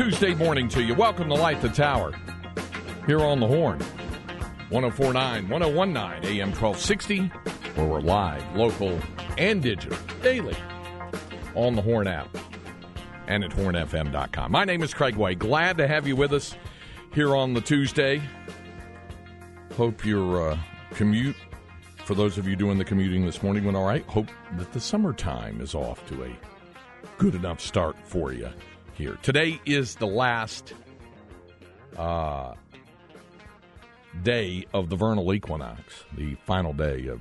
Tuesday morning to you. Welcome to Light the Tower here on the Horn. 1049, 1019, AM 1260, where we're live, local, and digital, daily on the Horn app and at hornfm.com. My name is Craig Way. Glad to have you with us here on the Tuesday. Hope your uh, commute, for those of you doing the commuting this morning, went all right. Hope that the summertime is off to a good enough start for you here. Today is the last uh, day of the vernal equinox, the final day of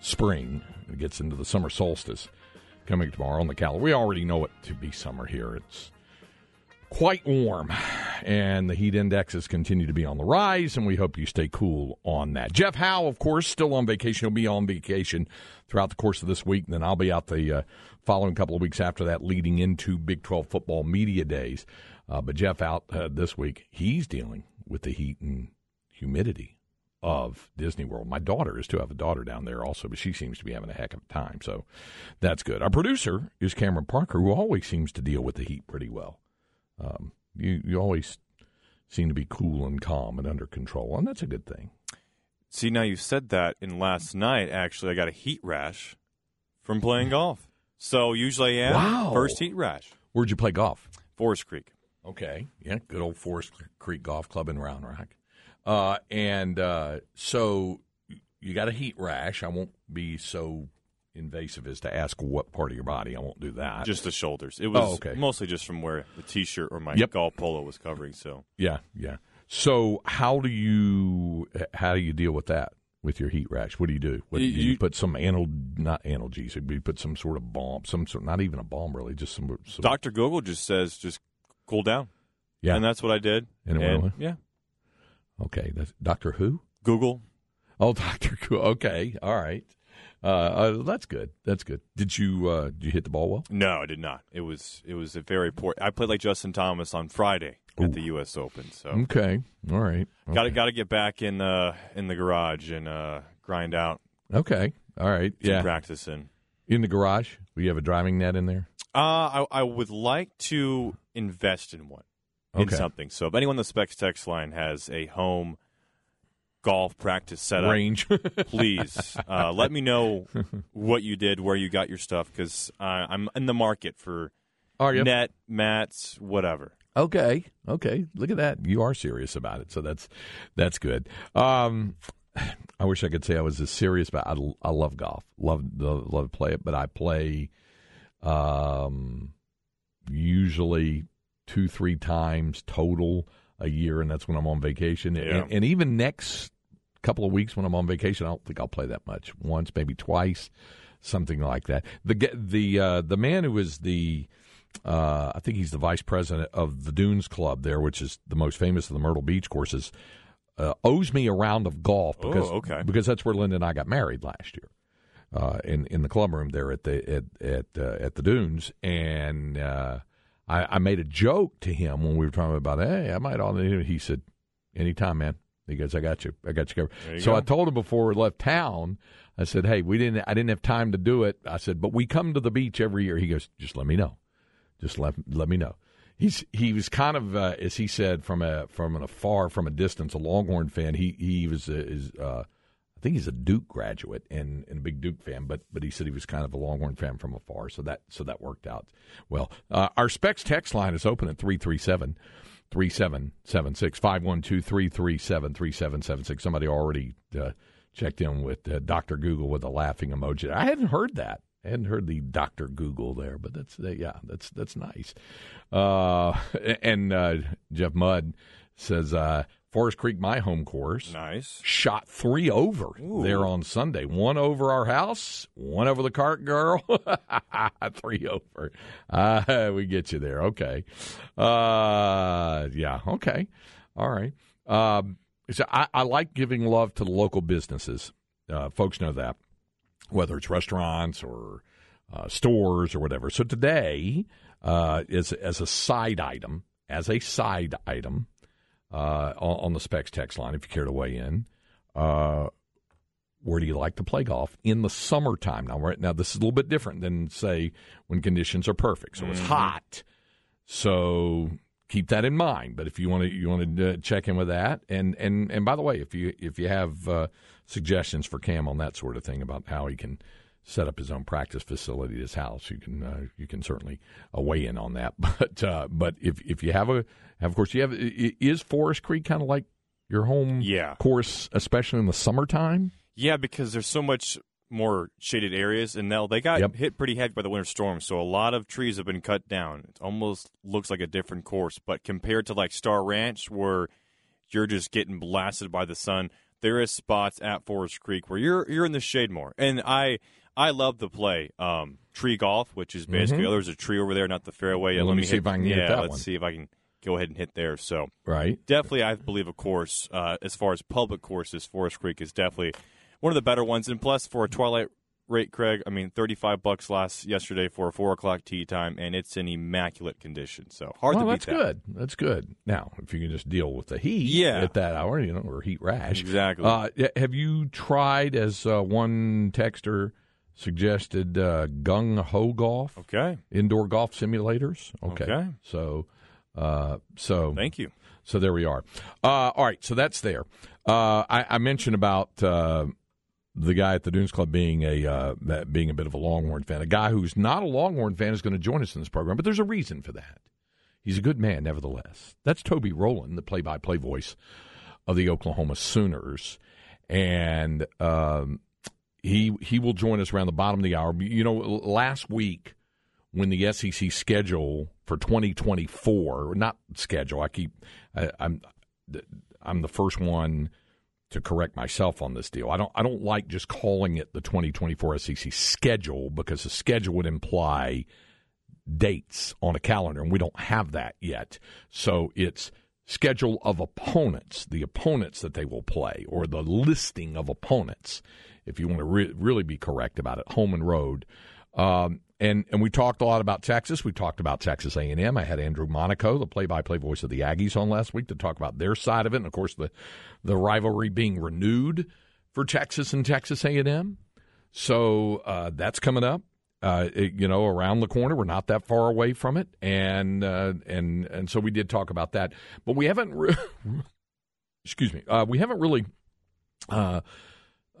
spring. It gets into the summer solstice coming tomorrow on the calendar. We already know it to be summer here. It's quite warm, and the heat indexes continue to be on the rise, and we hope you stay cool on that. Jeff Howe, of course, still on vacation. He'll be on vacation throughout the course of this week, and then I'll be out the uh, following couple of weeks after that, leading into Big 12 football media days. Uh, but Jeff out uh, this week, he's dealing with the heat and humidity of Disney World. My daughter is to have a daughter down there also, but she seems to be having a heck of a time. So that's good. Our producer is Cameron Parker, who always seems to deal with the heat pretty well. Um, you you always seem to be cool and calm and under control, and that's a good thing. See, now you said that, and last night, actually, I got a heat rash from playing golf. So usually I am. Wow. First heat rash. Where'd you play golf? Forest Creek. Okay, yeah, good old Forest Creek Golf Club in Round Rock. Uh, and uh, so you got a heat rash. I won't be so invasive as to ask what part of your body. I won't do that. Just the shoulders. It was Oh, okay. mostly just from where the T-shirt or my Yep. golf polo was covering. So yeah, yeah. So how do you how do you deal with that with your heat rash? What do you do? What, do you, You- put some anal not analgesic, but you put some sort of balm, some sort not even a balm really, just some. some Doctor Google just says just cool down. yeah. and that's what I did. And it went away? yeah, okay, that's Doctor Who. Google. Oh, Doctor Who. Okay, all right. Uh, uh, that's good. That's good. Did you uh, did you hit the ball well? No, I did not. It was it was a very poor. I played like Justin Thomas on Friday at the U.S. Open. So Okay, all right. got to got to get back in uh in the garage and uh grind out Okay, all right. Yeah, practice in. in the garage. We have a driving net in there. Uh, I, I would like to invest in one, in Okay. something. So if anyone on the Specs text line has a home golf practice setup, Range. please uh, let me know what you did, where you got your stuff, because uh, I'm in the market for Are you? net, mats, whatever. Okay. Okay. Look at that. You are serious about it. So that's that's good. Um, I wish I could say I was as serious, but I, I love golf. Love love to play it, but I play um, usually two three times total a year, and that's when I'm on vacation. Yeah. And, and even next couple of weeks when I'm on vacation, I don't think I'll play that much. Once, maybe twice, something like that. The the uh, the man who is the uh, I think he's the vice president of the Dunes Club there, which is the most famous of the Myrtle Beach courses. Uh, owes me a round of golf because Oh, okay. because that's where Linda and I got married last year uh, in in the club room there at the at at uh, at the Dunes, and uh, I, I made a joke to him when we were talking about, hey, I might on. He said, anytime, man. He goes, I got you, I got you covered. You So go. I told him before we left town, I said, hey, we didn't, I didn't have time to do it. I said, but we come to the beach every year. He goes, just let me know. just let let me know. He's he was kind of uh, as he said from a from an afar from a distance a Longhorn fan. He he was uh, is uh, I think he's a Duke graduate and, and a big Duke fan, but but he said he was kind of a Longhorn fan from afar. So that so that worked out well. Uh, our specs text line is open at three three seven. 3776 512 337 3776. Somebody already uh, checked in with uh, Dr. Google with a laughing emoji. I hadn't heard that. I hadn't heard the Doctor Google there, but that's uh, yeah, that's that's nice. Uh, and uh, Jeff Mudd says uh, Forest Creek, my home course, Nice. shot three over Ooh. there on Sunday. One over our house, one over the cart girl, three over. Uh, we get you there. Okay. Uh, yeah. Okay. All right. Um, so I, I like giving love to the local businesses. Uh, folks know that, whether it's restaurants or uh, stores or whatever. So today, uh, is as a side item, as a side item, uh, on, the specs text line, if you care to weigh in. Uh, where do you like to play golf in the summertime? Now, right now, this is a little bit different than say when conditions are perfect. So it's hot. So keep that in mind. But if you want to, you want to uh, check in with that. And and and by the way, if you if you have uh, suggestions for Cam on that sort of thing about how he can set up his own practice facility at his house, you can uh, you can certainly uh, weigh in on that. But uh, but if if you have a, of course, you have is Forest Creek kind of like your home Yeah. course, especially in the summertime. Yeah, because there's so much more shaded areas, and now they got Yep. hit pretty heavy by the winter storm, so a lot of trees have been cut down. It almost looks like a different course, but compared to like Star Ranch, where you're just getting blasted by the sun, there is spots at Forest Creek where you're you're in the shade more. And I I love the play um, tree golf, which is basically oh, there's a tree over there, not the fairway. Well, and let me hit, see if I can yeah, get that let's one. see if I can go ahead and hit there. So Right. definitely, I believe a course uh, as far as public courses, Forest Creek is definitely one of the better ones. And plus, for a twilight rate, Craig, I mean, thirty-five bucks last yesterday for a four o'clock tea time, and it's in immaculate condition. So hard well, to beat that's that. good. That's good. Now, if you can just deal with the heat Yeah. at that hour, you know, or heat rash. Exactly. Uh, have you tried, as uh, one texter suggested, uh, gung ho golf, Okay, indoor golf simulators? Okay. Okay. So, uh, so thank you. so there we are. Uh, all right, so that's there. Uh, I, I mentioned about uh, the guy at the Dunes Club being a uh, being a bit of a Longhorn fan. A guy who's not a Longhorn fan is going to join us in this program, but there's a reason for that. He's a good man, nevertheless. That's Toby Rowland, the play-by-play voice of the Oklahoma Sooners, and um, he he will join us around the bottom of the hour. You know, last week when the SEC schedule for 2024, not schedule, I keep, I, I'm, I'm the first one to correct myself on this deal. I don't, I don't like just calling it the 2024 SEC schedule because the schedule would imply dates on a calendar, and we don't have that yet. So it's schedule of opponents, the opponents that they will play, or the listing of opponents, if you want to re- really be correct about it, home and road. Um, and and we talked a lot about Texas. We talked about Texas A and M. I had Andrew Monaco, the play-by-play voice of the Aggies, on last week to talk about their side of it, and of course the the rivalry being renewed for Texas and Texas A and M. So uh, that's coming up. Uh, it- you know, around the corner. We're not that far away from it, and uh, and and so we did talk about that, but we haven't. Re- excuse me. Uh, we haven't really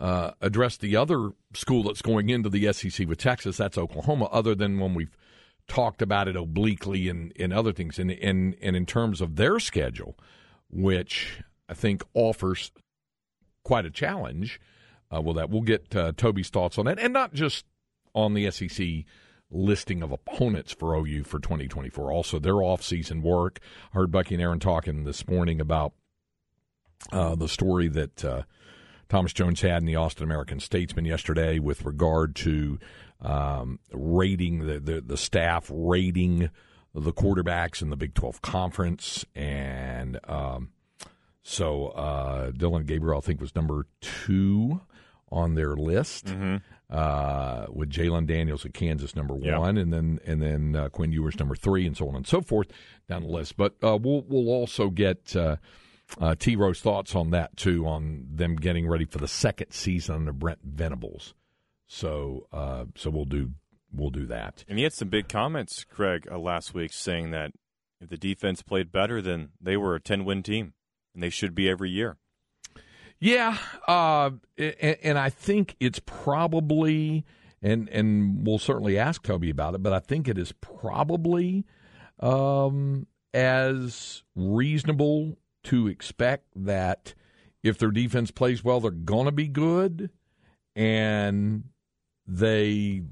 uh, uh, the other school that's going into the SEC with Texas. That's Oklahoma. Other than when we've talked about it obliquely and in other things, and and and in terms of their schedule, which I think offers quite a challenge. Uh, well, that we'll get uh, Toby's thoughts on that, and not just on the SEC listing of opponents for OU for 2024. Also, their off-season work. I heard Bucky and Aaron talking this morning about uh, the story that uh, Thomas Jones had in the Austin American Statesman yesterday with regard to um, rating the, the the staff rating the quarterbacks in the Big 12 conference and. Um, so uh, Dillon Gabriel, I think, was number two on their list, uh, with Jalon Daniels at Kansas number Yep. one, and then and then uh, Quinn Ewers number three, and so on and so forth down the list. But uh, we'll we'll also get uh, T-Row's thoughts on that too, on them getting ready for the second season under Brent Venables. So uh, so we'll do we'll do that. And he had some big comments, Craig, uh, last week saying that if the defense played better, then they were a 10 win team, and they should be every year. Yeah, uh, and, and, I think it's probably, and and we'll certainly ask Toby about it, but I think it is probably um, as reasonable to expect that if their defense plays well, they're going to be good, and they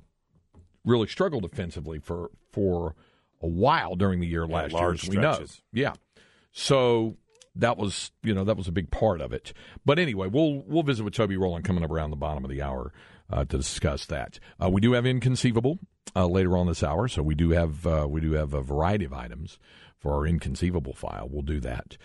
really struggled defensively for for a while during the year last year, as we know. Yeah, so that was you know that was a big part of it. But anyway, we'll we'll visit with Toby Rowland coming up around the bottom of the hour uh, to discuss that. Uh, we do have inconceivable uh, later on this hour, so we do have uh, we do have a variety of items for our inconceivable file. We'll do that.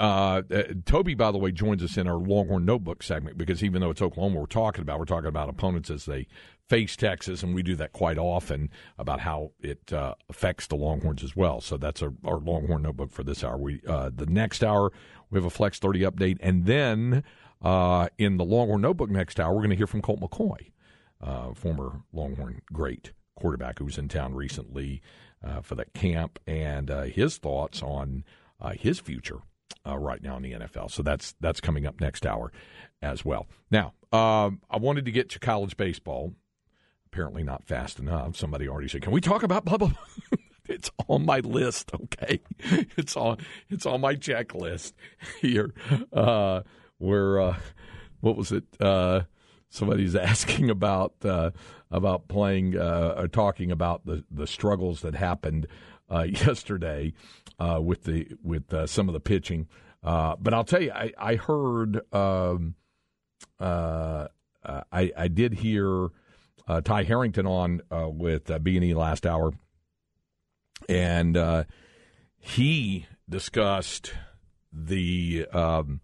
Uh, uh, Toby, by the way, joins us in our Longhorn Notebook segment because even though it's Oklahoma, we're talking about we're talking about opponents as they face Texas, and we do that quite often about how it uh, affects the Longhorns as well. So that's our, our Longhorn Notebook for this hour. We uh, the next hour we have a Flex Thirty update, and then uh, in the Longhorn Notebook next hour we're going to hear from Colt McCoy, uh, former Longhorn great quarterback who was in town recently for that camp, and his thoughts on his future uh, right now in the NFL. So that's that's coming up next hour as well. Now, um, I wanted to get to college baseball. Apparently, not fast enough. Somebody already said, "Can we talk about blah blah?" it's on my list. Okay, it's on it's on my checklist here. Uh, where uh, what was it? Uh, somebody's asking about uh, about playing uh, or talking about the the struggles that happened uh, yesterday uh, with the with uh, some of the pitching. Uh, but I'll tell you, I, I heard, um, uh, uh, I, I did hear Ty Harrington on with B and E last hour, and he discussed the um,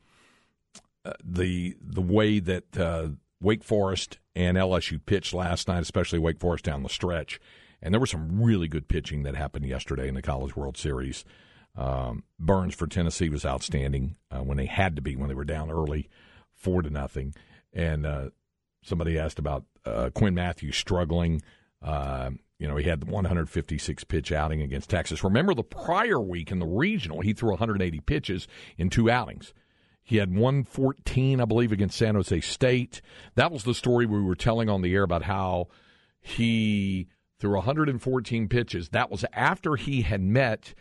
the the way that Wake Forest and LSU pitched last night, especially Wake Forest down the stretch. And there was some really good pitching that happened yesterday in the College World Series. Um, Burns for Tennessee was outstanding uh, when they had to be when they were down early, four to nothing. And uh, somebody asked about uh, Quinn Matthews struggling. Uh, you know, he had the 156 pitch outing against Texas. Remember the prior week in the regional, he threw 180 pitches in two outings. He had 114, I believe, against San Jose State. That was the story we were telling on the air about how he threw 114 pitches. That was after he had met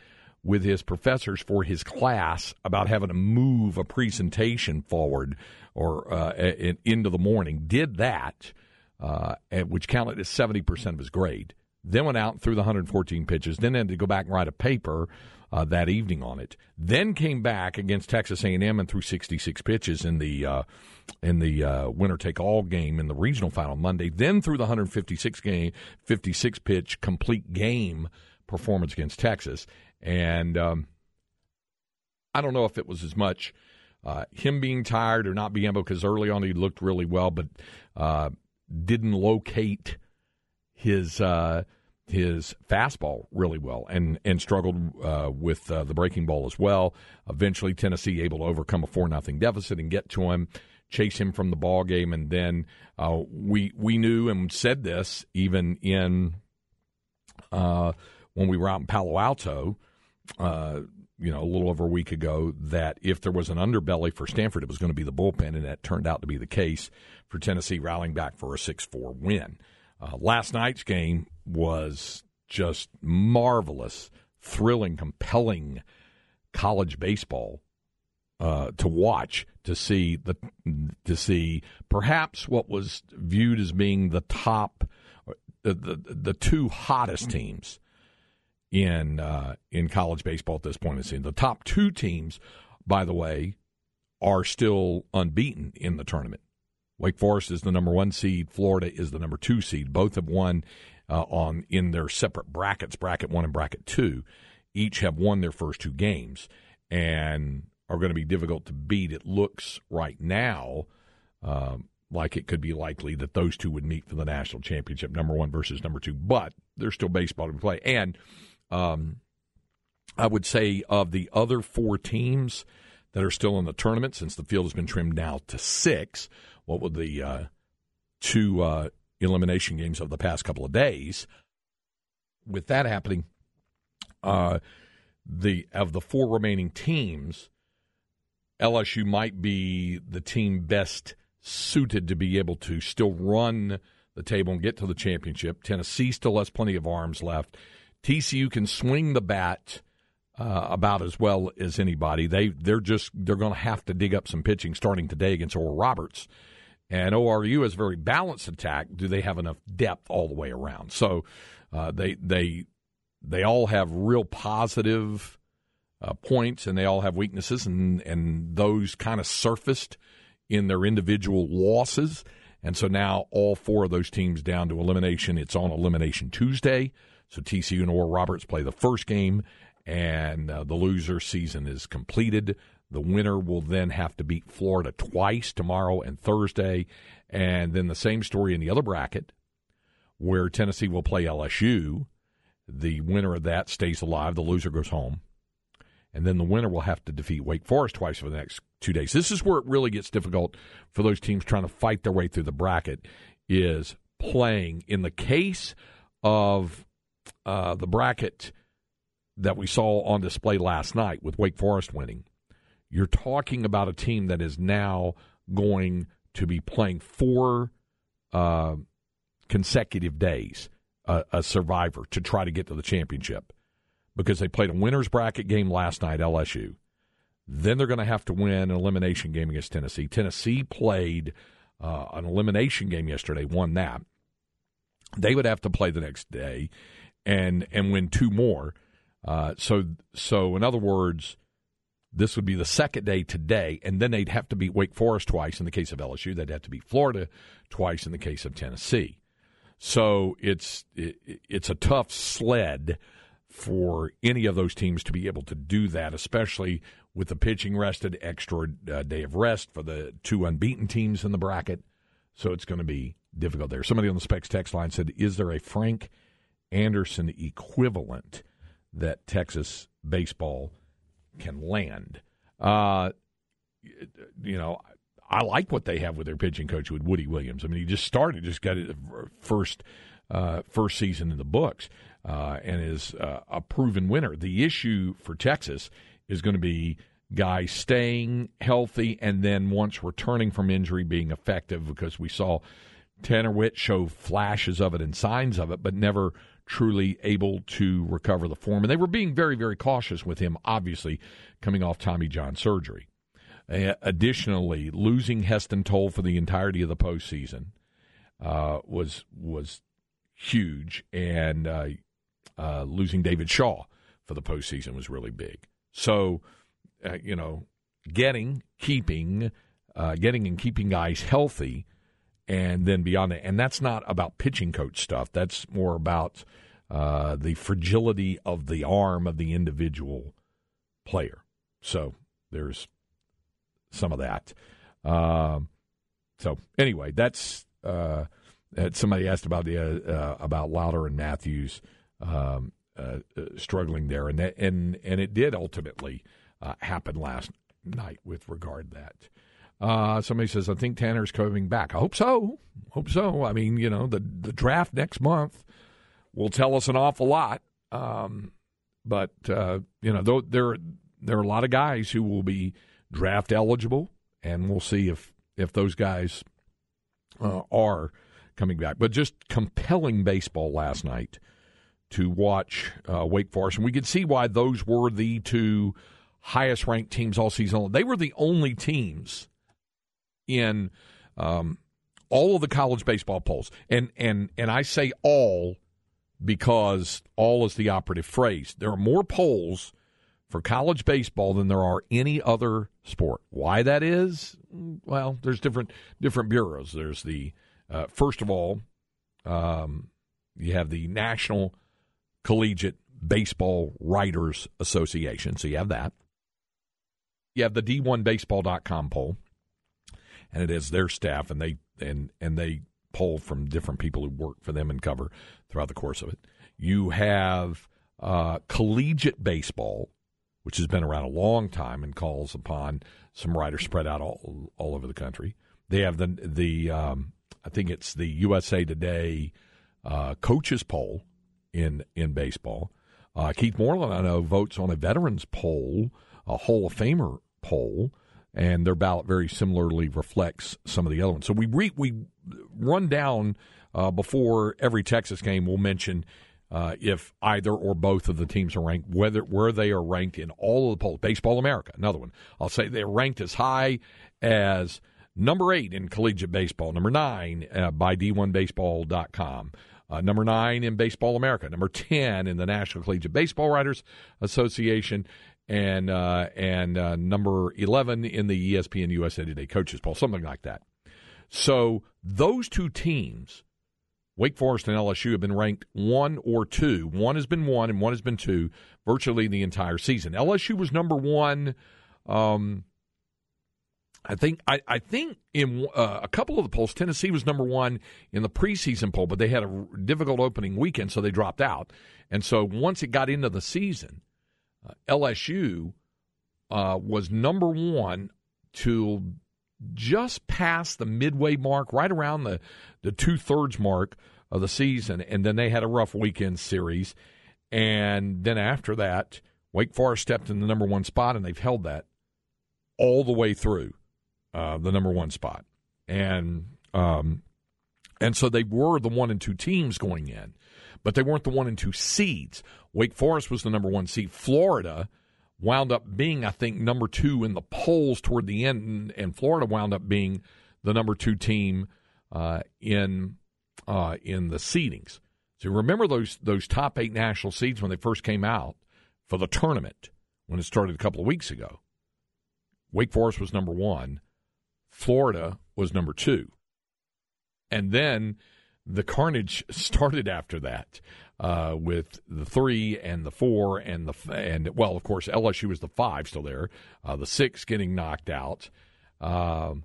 with his professors for his class about having to move a presentation forward or uh, in, into the morning. Did that, uh, which counted as 70% of his grade. Then went out threw the 114 pitches. Then had to go back and write a paper uh, that evening on it. Then came back against Texas A&M and threw 66 pitches in the uh, in the uh, winner take all game in the regional final Monday. Then through the 156 game 56 pitch complete game performance against Texas. And um, I don't know if it was as much uh, him being tired or not being able because early on he looked really well, but uh, didn't locate his uh, his fastball really well and and struggled uh, with uh, the breaking ball as well. Eventually, Tennessee able to overcome a four nothing deficit and get to him, chase him from the ball game, and then uh, we we knew and said this even in uh, when we were out in Palo Alto. Uh, you know, a little over a week ago, that if there was an underbelly for Stanford, it was going to be the bullpen, and that turned out to be the case for Tennessee rallying back for a 6 4 win. Uh, last night's game was just marvelous, thrilling, compelling college baseball uh, to watch to see the to see perhaps what was viewed as being the top uh, the the, the two hottest teams in uh, in college baseball at this point in the season. The top two teams, by the way, are still unbeaten in the tournament. Wake Forest is the number one seed. Florida is the number two seed. Both have won uh, on in their separate brackets, bracket one and bracket two. Each have won their first two games and are going to be difficult to beat. It looks right now um, like it could be likely that those two would meet for the national championship, number one versus number two. But there's still baseball to play, and um, I would say of the other four teams that are still in the tournament, since the field has been trimmed now to six what would the uh, two uh, elimination games of the past couple of days. With that happening, uh, the of the four remaining teams, LSU might be the team best suited to be able to still run the table and get to the championship. Tennessee still has plenty of arms left. TCU can swing the bat uh, about as well as anybody. They they're just they're going to have to dig up some pitching starting today against Oral Roberts. And ORU has a very balanced attack. Do they have enough depth all the way around? So uh, they they they all have real positive uh, points, and they all have weaknesses, and and those kind of surfaced in their individual losses. And so now all four of those teams down to elimination. It's on Elimination Tuesday. So TCU and Oral Roberts play the first game, and uh, the loser season is completed. The winner will then have to beat Florida twice tomorrow and Thursday. And then the same story in the other bracket, where Tennessee will play LSU. The winner of that stays alive. The loser goes home. And then the winner will have to defeat Wake Forest twice for the next two days. This is where it really gets difficult for those teams trying to fight their way through the bracket, is playing. In the case of uh, the bracket that we saw on display last night with Wake Forest winning, you're talking about a team that is now going to be playing four uh, consecutive days, uh, a survivor, to try to get to the championship because they played a winner's bracket game last night, LSU. Then they're going to have to win an elimination game against Tennessee. Tennessee played uh, an elimination game yesterday, won that. They would have to play the next day and and win two more. Uh, so so in other words, this would be the second day today, and then they'd have to beat Wake Forest twice in the case of LSU. They'd have to beat Florida twice in the case of Tennessee. So it's it, it's a tough sled for any of those teams to be able to do that, especially with the pitching rested, extra uh, day of rest for the two unbeaten teams in the bracket. So it's going to be difficult there. Somebody on the Specs text line said, "Is there a Frank Anderson equivalent that Texas baseball?" can land. Uh, you know, I like what they have with their pitching coach with Woody Williams. I mean, he just started, just got his first uh, first season in the books, uh, and is uh, a proven winner. The issue for Texas is going to be guys staying healthy and then once returning from injury being effective because we saw Tanner Witt show flashes of it and signs of it, but never truly able to recover the form. And they were being very, very cautious with him, obviously, coming off Tommy John surgery. Uh, additionally, losing Heston Tole for the entirety of the postseason uh, was was huge, and uh, uh losing David Shaw for the postseason was really big. So, uh, you know, getting, keeping, uh, getting and keeping guys healthy and then beyond that. And that's not about pitching coach stuff. That's more about uh, the fragility of the arm of the individual player. So there's some of that. Uh, so anyway, that's uh, somebody asked about the about Lowder and Matthews um, uh, struggling there, and that, and and it did ultimately happen last night with regard that. Uh, somebody says, I think Tanner's coming back. I hope so. Hope so. I mean, you know, the the draft next month will tell us an awful lot. Um, but uh, you know, though there there are a lot of guys who will be draft eligible, and we'll see if if those guys uh, are coming back. But just compelling baseball last night to watch uh, Wake Forest, and we could see why those were the two highest ranked teams all season. They were the only teams in um, all of the college baseball polls, and and and I say all because all is the operative phrase. There are more polls for college baseball than there are any other sport. Why that is? Well, there's different different bureaus. There's the uh, first of all, um, you have the National Collegiate Baseball Writers Association. So you have that. You have the D1Baseball.com poll and it is their staff, and they and and they poll from different people who work for them and cover throughout the course of it. You have uh, collegiate baseball, which has been around a long time and calls upon some writers spread out all all over the country. They have the the um, I think it's the USA Today uh, coaches poll in in baseball. Uh, Keith Moreland, I know, votes on a veterans poll, a Hall of Famer poll, and their ballot very similarly reflects some of the other ones. So we re, we run down uh, before every Texas game. We'll mention uh, if either or both of the teams are ranked, whether where they are ranked in all of the polls. Baseball America, another one. I'll say they're ranked as high as number eight in collegiate baseball, number nine uh, by D1Baseball.com. Uh, number nine in Baseball America, number ten in the National Collegiate Baseball Writers Association, and uh, and uh, number eleven in the ESPN USA Today Coaches Poll, something like that. So those two teams Wake Forest and LSU have been ranked one or two. One has been one and one has been two virtually the entire season. LSU was number one. Um, I think I, I think in uh, a couple of the polls, Tennessee was number one in the preseason poll, but they had a difficult opening weekend, so they dropped out. And so once it got into the season, uh, LSU uh, was number one to just past the midway mark, right around the, the two thirds mark of the season. And then they had a rough weekend series. And then after that, Wake Forest stepped in the number one spot, and they've held that all the way through uh, the number one spot. And um, and so they were the one and two teams going in, but they weren't the one and two seeds. Wake Forest was the number one seed. Florida wound up being, I think, number two in the polls toward the end, and Florida wound up being the number two team uh, in uh, in the seedings. So remember those those top eight national seeds when they first came out for the tournament when it started a couple of weeks ago. Wake Forest was number one, Florida was number two, and then the carnage started after that uh, with the three and the four and the and well, of course, LSU was the five still there. Uh, the six getting knocked out. Uh,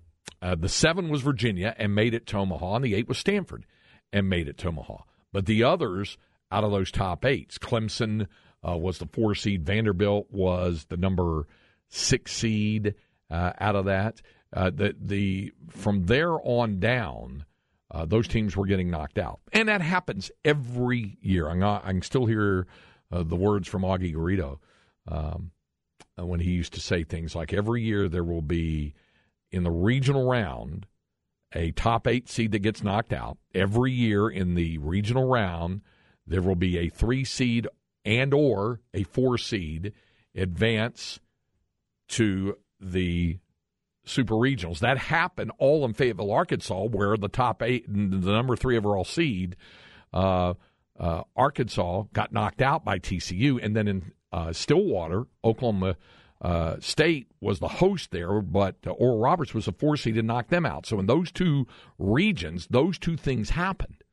uh, the seven was Virginia and made it to Omaha, and the eight was Stanford and made it to Omaha. But the others out of those top eights, Clemson uh, was the four seed, Vanderbilt was the number six seed uh, out of that. The the from there on down uh, those teams were getting knocked out. And that happens every year. I'm I can still hear uh, the words from Augie Garrido um, uh, when he used to say things like every year there will be in the regional round a top eight seed that gets knocked out. Every year in the regional round, there will be a three seed and or a four seed advance to the super regionals. That happened all in Fayetteville, Arkansas, where the top eight, and the number three overall seed, uh, uh, Arkansas got knocked out by TCU, and then in uh, Stillwater, Oklahoma uh, State was the host there, but Oral Roberts was a four seed and knocked them out. So in those two regions, those two things happened,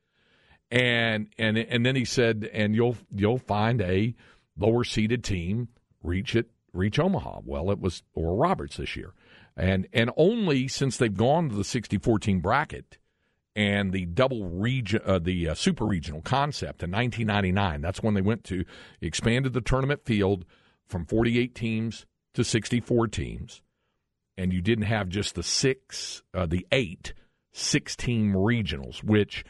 and and and then he said, and you'll you'll find a lower seeded team reach it reach Omaha. Well, it was Oral Roberts this year and and only since they've gone to the 60-14 bracket and the double region, uh, the uh, super regional concept in 1999. That's when they went to expanded the tournament field from 48 teams to 64 teams, and you didn't have just the six, uh, the eight six team regionals, which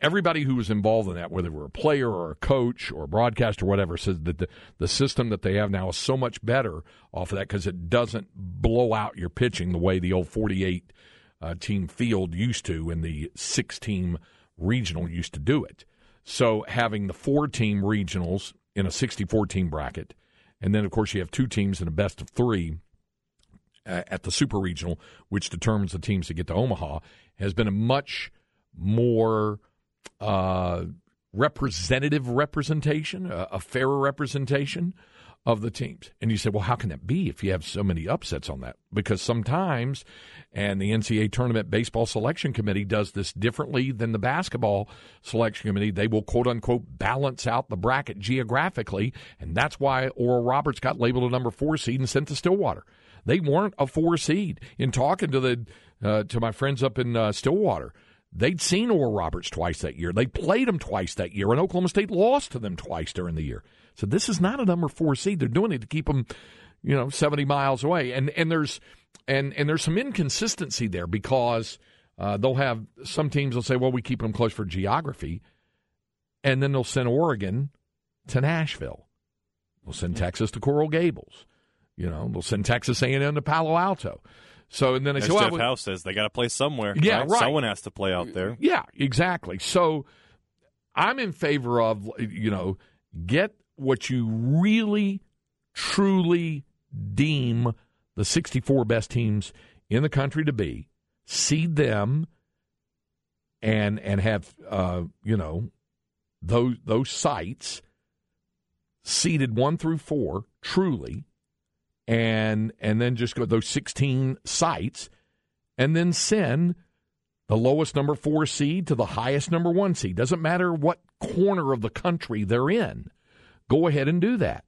everybody who was involved in that, whether they were a player or a coach or a broadcaster or whatever, says that the, the system that they have now is so much better off of that because it doesn't blow out your pitching the way the old 48 uh, team field used to and the six team regional used to do it. So having the four team regionals in a 64 team bracket, and then of course you have two teams in a best of three uh, at the super regional, which determines the teams that get to Omaha, has been a much more uh, representative representation, a, a fairer representation of the teams. And you say, well, how can that be if you have so many upsets on that? Because sometimes, and the NCAA Tournament Baseball Selection Committee does this differently than the basketball selection committee. They will quote unquote balance out the bracket geographically. And that's why Oral Roberts got labeled a number four seed and sent to Stillwater. They weren't a four seed. In talking to the uh, to my friends up in uh, Stillwater, They'd seen Oral Roberts twice that year. They played them twice that year, and Oklahoma State lost to them twice during the year. So this is not a number four seed. They're doing it to keep them, you know, seventy miles away. And and there's and and there's some inconsistency there because uh, they'll have some teams will say, well, we keep them close for geography, and then they'll send Oregon to Nashville. They'll send Texas to Coral Gables. You know, they'll send Texas A&M to Palo Alto. So and then they As say, well, Jeff House says, they got to play somewhere. Yeah, right? right. Someone has to play out there. Yeah, exactly. So I'm in favor of, you know, get what you really, truly deem the 64 best teams in the country to be, seed them, and and have uh, you know those those sites seeded one through four truly, and and then just go those 16 sites, and then send the lowest number four seed to the highest number one seed. Doesn't matter what corner of the country they're in. Go ahead and do that.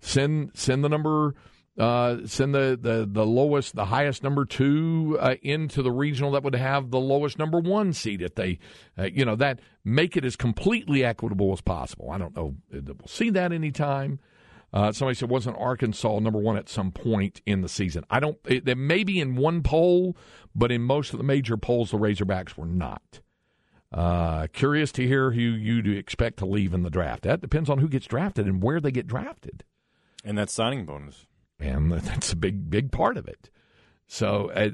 Send send the number uh, send the, the, the lowest, the highest number two uh, into the regional that would have the lowest number one seed. If they, uh, you know, that make it as completely equitable as possible. I don't know that we'll see that anytime. Uh, somebody said, wasn't Arkansas number one at some point in the season? I don't. It, they may be in one poll, but in most of the major polls, the Razorbacks were not. Uh, curious to hear who you expect to leave in the draft. That depends on who gets drafted and where they get drafted, And that signing bonus. and that's a big, big part of it. So, uh,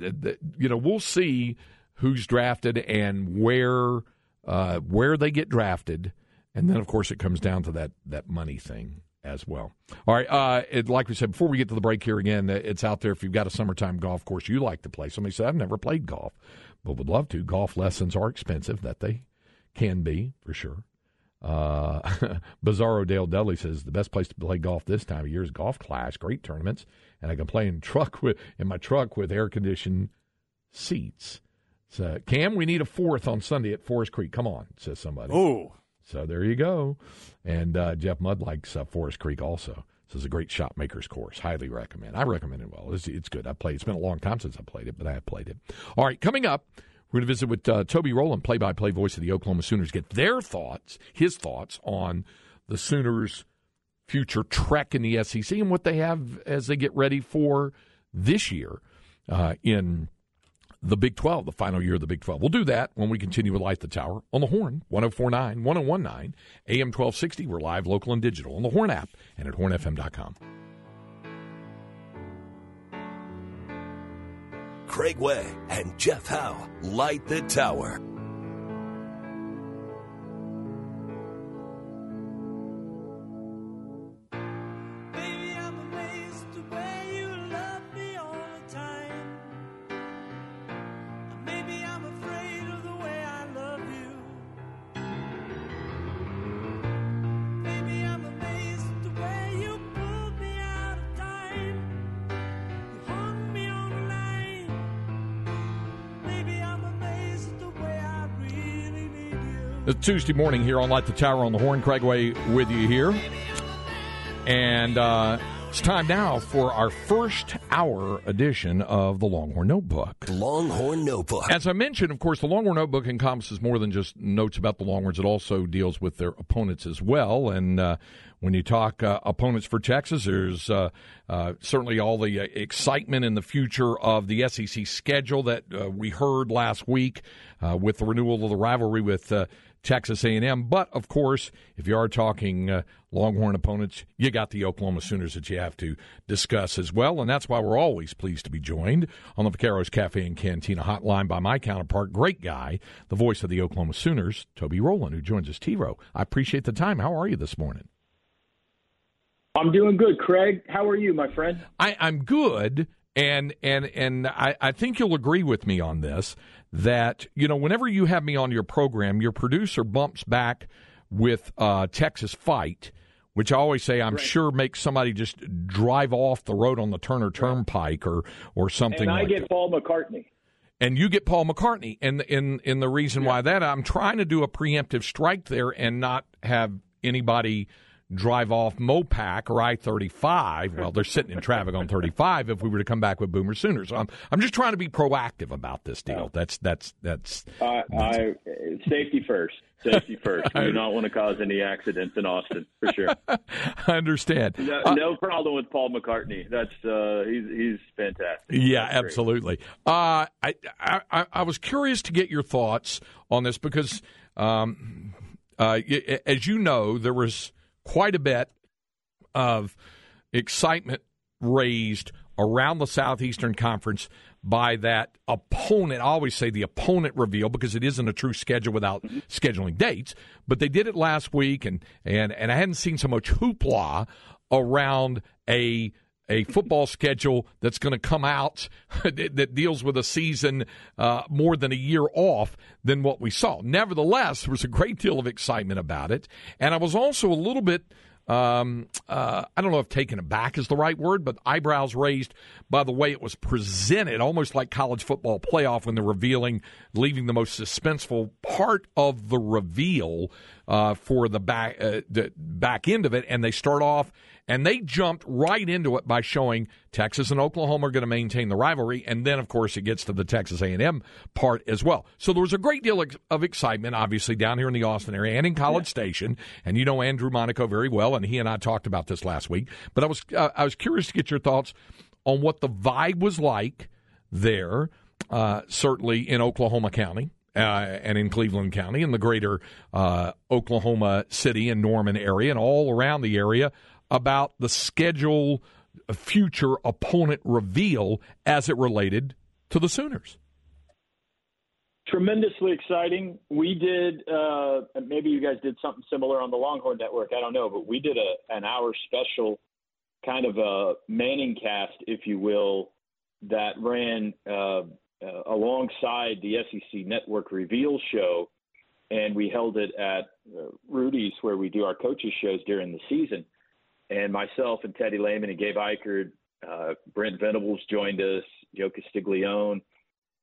you know, we'll see who's drafted and where uh, where they get drafted, and then of course it comes down to that that money thing as well. All right, uh, it, like we said before, we get to the break here again. uh, It's out there if you've got a summertime golf course you like to play. Somebody said I've never played golf, but would love to. Golf lessons are expensive, that they can be for sure. Uh, Bizarro Dale Dudley says the best place to play golf this time of year is Golf Clash. Great tournaments, and I can play in truck with in my truck with air conditioned seats. So Cam, we need a fourth on Sunday at Forest Creek. Come on, says somebody. Oh, So there you go. And uh, Jeff Mudd likes uh, Forest Creek also. This is a great shot maker's course. Highly recommend. I recommend it well. It's, it's good. I played. It's been a long time since I played it, but I have played it. All right, coming up, we're going to visit with uh, Toby Rowland, play-by-play voice of the Oklahoma Sooners. Get their thoughts, his thoughts on the Sooners' future trek in the SEC and what they have as they get ready for this year uh, in the Big 12, the final year of the Big 12. We'll do that when we continue with Light the Tower on the Horn, 1049, 1019, AM 1260. We're live, local, and digital on the Horn app and at hornfm.com. Craig Way and Jeff Howe light the tower. Tuesday morning here on Light the Tower on the Horn. Craig Way with you here. And uh, it's time now for our first hour edition of the Longhorn Notebook. Longhorn Notebook. As I mentioned, of course, the Longhorn Notebook encompasses more than just notes about the Longhorns. It also deals with their opponents as well. And uh, when you talk uh, opponents for Texas, there's uh, uh, certainly all the uh, excitement in the future of the SEC schedule that uh, we heard last week uh, with the renewal of the rivalry with uh, Texas A&M. But of course, if you are talking uh, Longhorn opponents, you got the Oklahoma Sooners that you have to discuss as well, and that's why we're always pleased to be joined on the Vaqueros Cafe and Cantina hotline by my counterpart, great guy, the voice of the Oklahoma Sooners, Toby Rowland, who joins us. T-Row, I appreciate the time. How are you this morning? I'm doing good, Craig. How are you, my friend? I, I'm good, and and and I, I think you'll agree with me on this that you know whenever you have me on your program, your producer bumps back with uh, Texas Fight, which I always say I'm sure makes somebody just drive off the road on the Turner Turnpike or or something And I like get that. Paul McCartney. And you get Paul McCartney, and in in the reason why that I'm trying to do a preemptive strike there and not have anybody drive off Mopac or I 35. Well, they're sitting in traffic on 35 if we were to come back with Boomer sooner. So I'm, I'm just trying to be proactive about this deal. That's, that's, that's, Uh, I safety first. Safety first. We do not want to cause any accidents in Austin for sure. I understand. No, Uh, no problem with Paul McCartney. That's uh, he's he's fantastic. Yeah, That's absolutely. Uh, I, I I- I was curious to get your thoughts on this because, um, uh, as you know, there was quite a bit of excitement raised around the Southeastern Conference by that opponent. I always say the opponent reveal because it isn't a true schedule without mm-hmm. scheduling dates. But they did it last week, and and and I hadn't seen so much hoopla around a a football schedule that's going to come out that that deals with a season uh, more than a year off than what we saw. Nevertheless, there was a great deal of excitement about it, and I was also a little bit. Um, uh, I don't know if taken aback is the right word, but eyebrows raised by the way it was presented, almost like college football playoff when they're revealing, leaving the most suspenseful part of the reveal uh, for the back uh, the back end of it, and they start off and they jumped right into it by showing Texas and Oklahoma are going to maintain the rivalry, and then of course it gets to the Texas A&M part as well. So there was a great deal of excitement, obviously down here in the Austin area and in College Station, and you know Andrew Monaco very well, and he and I talked about this last week. But I was uh, I was curious to get your thoughts on what the vibe was like there, uh, certainly in Oklahoma County. Uh, and in Cleveland County and the greater uh, Oklahoma City and Norman area and all around the area about the schedule future opponent reveal as it related to the Sooners. Tremendously exciting. We did, uh, maybe you guys did something similar on the Longhorn Network. I don't know, but we did a an hour special, kind of a Manning cast, if you will, that ran uh, uh, alongside the SEC Network Reveal show, and we held it at uh, Rudy's, where we do our coaches shows during the season. And myself and Teddy Lehman and Gabe Ikard, uh, Brent Venables joined us, Joe Castiglione,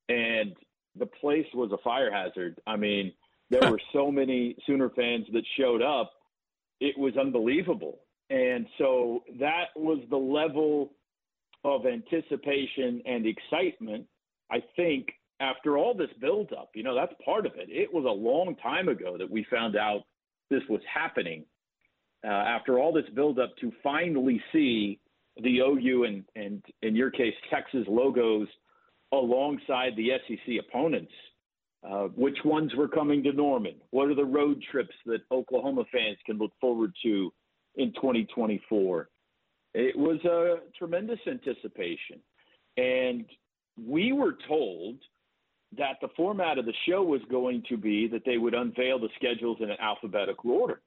and the place was a fire hazard. I mean, there were so many Sooner fans that showed up. It was unbelievable. And so that was the level of anticipation and excitement, I think, after all this buildup. You know, that's part of it. It was a long time ago that we found out this was happening. Uh, after all this buildup, to finally see the OU and, and in your case, Texas logos alongside the SEC opponents. Uh, which ones were coming to Norman? What are the road trips that Oklahoma fans can look forward to in 2024? It was a tremendous anticipation. And we were told that the format of the show was going to be that they would unveil the schedules in an alphabetical order.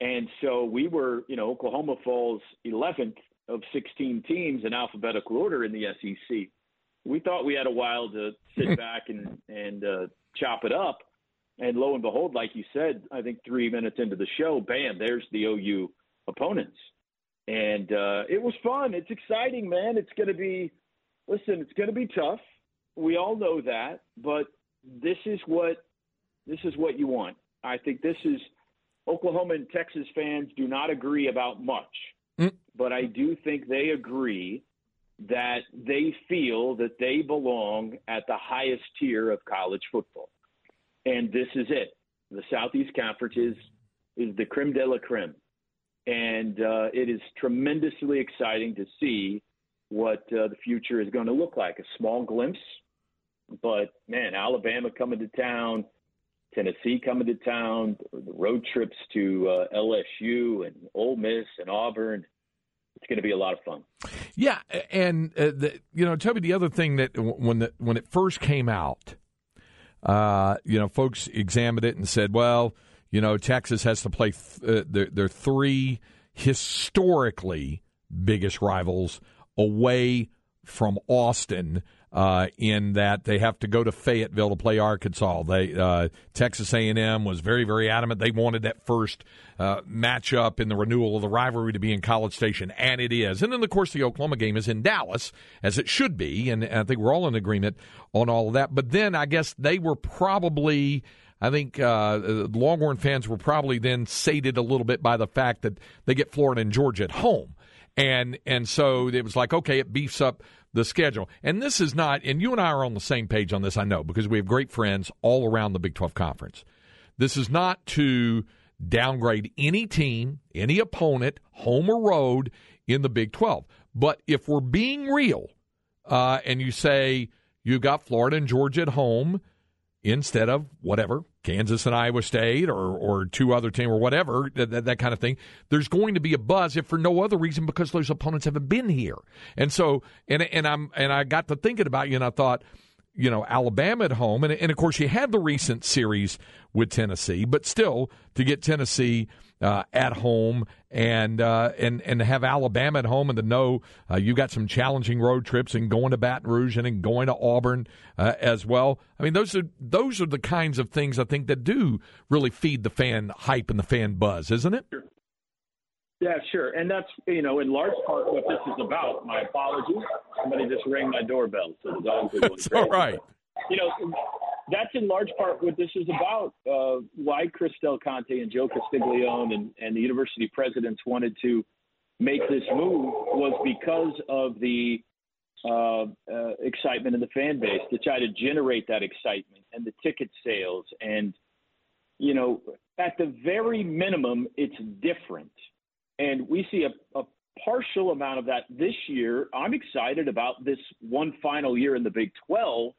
And so we were, you know, Oklahoma falls 11th of 16 teams in alphabetical order in the SEC we thought we had a while to sit back and and uh, chop it up. And lo and behold, like you said, I think three minutes into the show, bam, there's the OU opponents, and uh, it was fun. It's exciting, man. It's going to be, listen, it's going to be tough. We all know that, but this is what this is what you want. I think this is Oklahoma and Texas fans do not agree about much, Mm. but I do think they agree that they feel that they belong at the highest tier of college football. And this is it. The Southeast Conference is, is the creme de la creme. And uh, it is tremendously exciting to see what uh, the future is going to look like. A small glimpse, but man, Alabama coming to town, Tennessee coming to town, the road trips to uh, LSU and Ole Miss and Auburn. It's going to be a lot of fun. Yeah, and uh, the, you know, Toby, the other thing that when the, when it first came out, uh, you know, folks examined it and said, well, you know, Texas has to play th- uh, their, their three historically biggest rivals away from Austin. Uh, in that they have to go to Fayetteville to play Arkansas. They uh, Texas A&M was very very adamant they wanted that first uh, matchup in the renewal of the rivalry to be in College Station, and it is. And then of course the Oklahoma game is in Dallas as it should be, and I think we're all in agreement on all of that. But then I guess they were probably I think uh, Longhorn fans were probably then sated a little bit by the fact that they get Florida and Georgia at home, and and so it was like okay, it beefs up the schedule. And this is not, and you and I are on the same page on this, I know, because we have great friends all around the Big 12 Conference. This is not to downgrade any team, any opponent, home or road in the Big 12. But if we're being real, uh, and you say you got Florida and Georgia at home instead of whatever Kansas and Iowa State or or two other team or whatever that, that, kind of thing. There's going to be a buzz if for no other reason because those opponents haven't been here. And so and and I'm and I got to thinking about you and I thought you know Alabama at home, and, and of course you had the recent series with Tennessee, but still to get Tennessee uh, at home and uh, and and have Alabama at home and to know uh, you got some challenging road trips and going to Baton Rouge and, and going to Auburn uh, as well. I mean those are those are the kinds of things I think that do really feed the fan hype and the fan buzz, isn't it? Yeah, sure. And that's, you know, in large part what this is about. My apologies. Somebody just rang my doorbell, so the dogs are going crazy. all right. You know, that's in large part what this is about. Uh, why Chris Del Conte and Joe Castiglione and, and the university presidents wanted to make this move was because of the uh, uh, excitement in the fan base to try to generate that excitement and the ticket sales. And, you know, at the very minimum, it's different. And we see a, a partial amount of that this year. I'm excited about this one final year in the Big 12,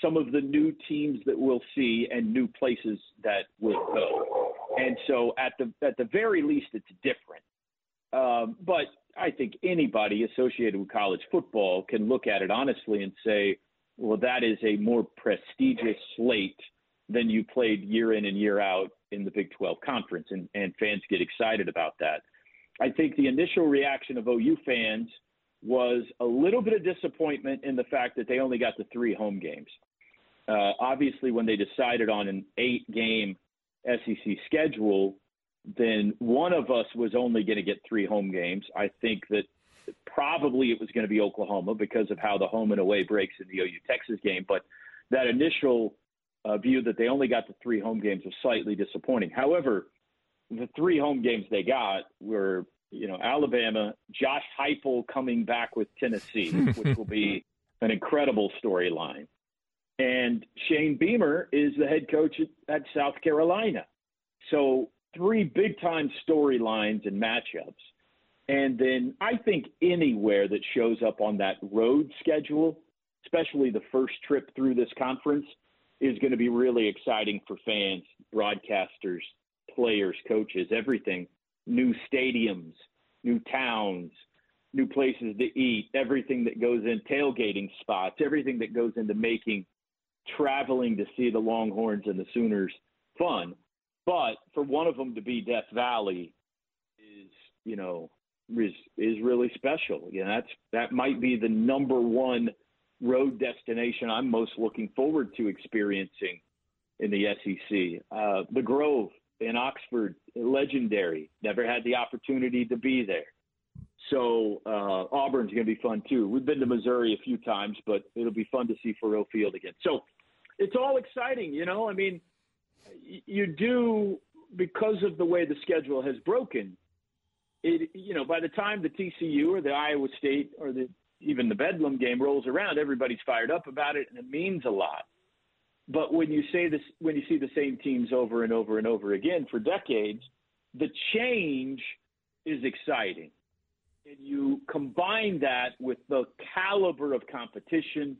some of the new teams that we'll see and new places that we'll go. And so at the at the very least, it's different. Um, but I think anybody associated with college football can look at it honestly and say, well, that is a more prestigious slate than you played year in and year out in the Big 12 conference, and, and fans get excited about that. I think the initial reaction of OU fans was a little bit of disappointment in the fact that they only got the three home games. Uh, obviously, when they decided on an eight game SEC schedule, then one of us was only going to get three home games. I think that probably it was going to be Oklahoma because of how the home and away breaks in the OU Texas game. But that initial uh, view that they only got the three home games was slightly disappointing. However, the three home games they got were, you know, Alabama, Josh Heupel coming back with Tennessee, which will be an incredible storyline. And Shane Beamer is the head coach at, at South Carolina. So three big time storylines and matchups. And then I think anywhere that shows up on that road schedule, especially the first trip through this conference, is going to be really exciting for fans, broadcasters, players, coaches, everything. New stadiums, new towns, new places to eat, everything that goes in, tailgating spots, everything that goes into making traveling to see the Longhorns and the Sooners fun. But for one of them to be Death Valley is, you know, is is really special. You know, that's that might be the number one road destination I'm most looking forward to experiencing in the SEC. Uh, the Grove in Oxford, legendary. Never had the opportunity to be there. So uh, Auburn's going to be fun too. We've been to Missouri a few times, but it'll be fun to see Faurot Field again. So it's all exciting, you know. I mean, you do because of the way the schedule has broken. It you know by the time the TCU or the Iowa State or the even the Bedlam game rolls around, everybody's fired up about it, and it means a lot. But when you say this, when you see the same teams over and over and over again for decades, the change is exciting. And you combine that with the caliber of competition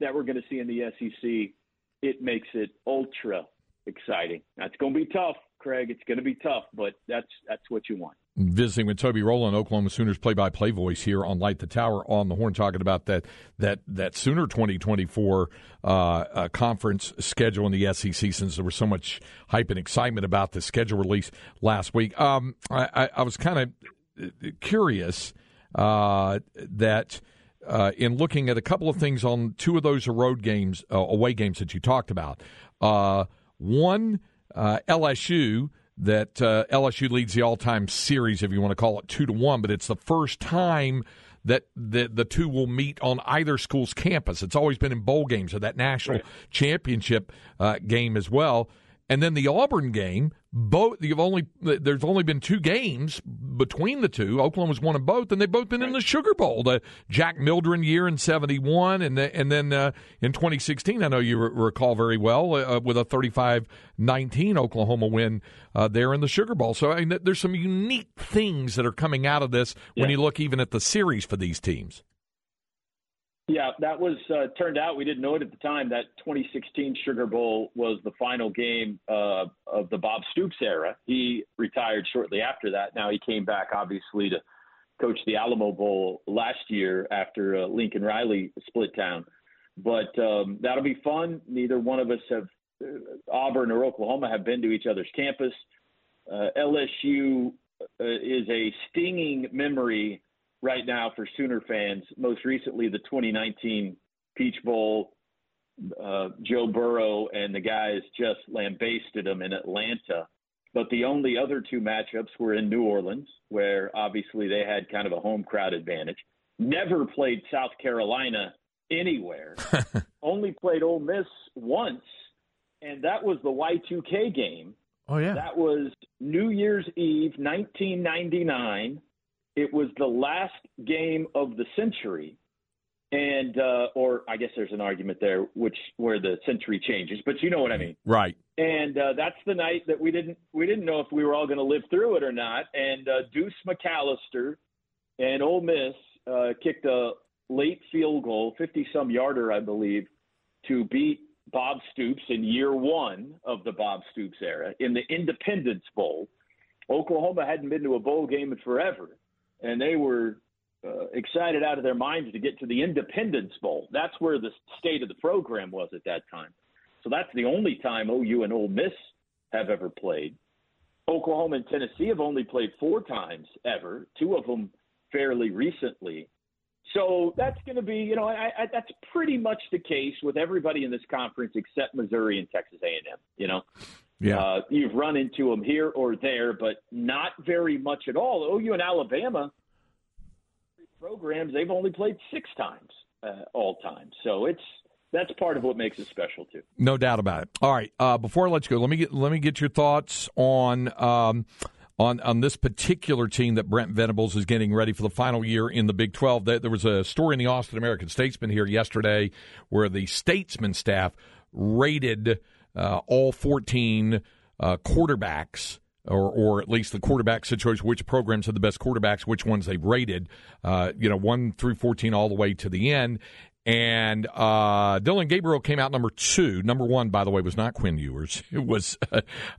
that we're going to see in the SEC, it makes it ultra exciting. That's going to be tough, Craig. It's going to be tough, but that's that's what you want. Visiting with Toby Rowland, Oklahoma Sooners play-by-play voice here on Light the Tower on the Horn, talking about that that that Sooner 2024 uh, uh, conference schedule in the SEC. Since there was so much hype and excitement about the schedule release last week, um, I, I, I was kind of curious uh, that. Uh, in looking at a couple of things on two of those road games, uh, away games that you talked about, uh, one uh, LSU that uh, LSU leads the all-time series, if you want to call it two to one, but it's the first time that the the two will meet on either school's campus. It's always been in bowl games or that national championship uh, game as well. And then the Auburn game, both you've only there's only been two games between the two. Oklahoma's won them both, and they've both been in the Sugar Bowl. The Jack Mildren year in '71, and the, and then uh, in 2016, I know you re- recall very well uh, with a 35-19 Oklahoma win uh, there in the Sugar Bowl. So I mean, there's some unique things that are coming out of this when you look even at the series for these teams. Yeah, that was uh, turned out. We didn't know it at the time. That 2016 Sugar Bowl was the final game uh, of the Bob Stoops era. He retired shortly after that. Now he came back, obviously, to coach the Alamo Bowl last year after uh, Lincoln Riley split town. But um, that'll be fun. Neither one of us have uh, Auburn or Oklahoma have been to each other's campus. Uh, LSU uh, is a stinging memory right now for Sooner fans. Most recently, the 2019 Peach Bowl. Uh, Joe Burrow and the guys just lambasted them in Atlanta. But the only other two matchups were in New Orleans, where obviously they had kind of a home crowd advantage. Never played South Carolina anywhere. only played Ole Miss once, and that was the Y2K game. Oh yeah, That was New Year's Eve, 1999. It was the last game of the century, and uh, or I guess there's an argument there, which where the century changes, but you know what I mean. right. And uh, that's the night that we didn't we didn't know if we were all going to live through it or not. And uh, Deuce McAllister and Ole Miss uh, kicked a late field goal, 50 some yarder, I believe, to beat Bob Stoops in year one of the Bob Stoops era in the Independence Bowl. Oklahoma hadn't been to a bowl game in forever, and they were uh, excited out of their minds to get to the Independence Bowl. That's where the state of the program was at that time. So that's the only time OU and Ole Miss have ever played. Oklahoma and Tennessee have only played four times ever, two of them fairly recently. So that's going to be, you know, I, I, that's pretty much the case with everybody in this conference except Missouri and Texas A&M. You know, Yeah. uh, you've run into them here or there, but not very much at all. OU and Alabama programs they've only played six times uh, all time, so it's that's part of what makes it special too. No doubt about it. All right. Uh, before I let you go, let me get let me get your thoughts on um, on on this particular team that Brent Venables is getting ready for the final year in the Big Twelve. There, there was a story in the Austin American Statesman here yesterday where the Statesman staff rated uh, all fourteen uh, quarterbacks. Or, or at least the quarterback situation, which programs had the best quarterbacks, which ones they've rated, uh, you know, one through 14 all the way to the end. And uh, Dillon Gabriel came out number two. Number one, by the way, was not Quinn Ewers. It was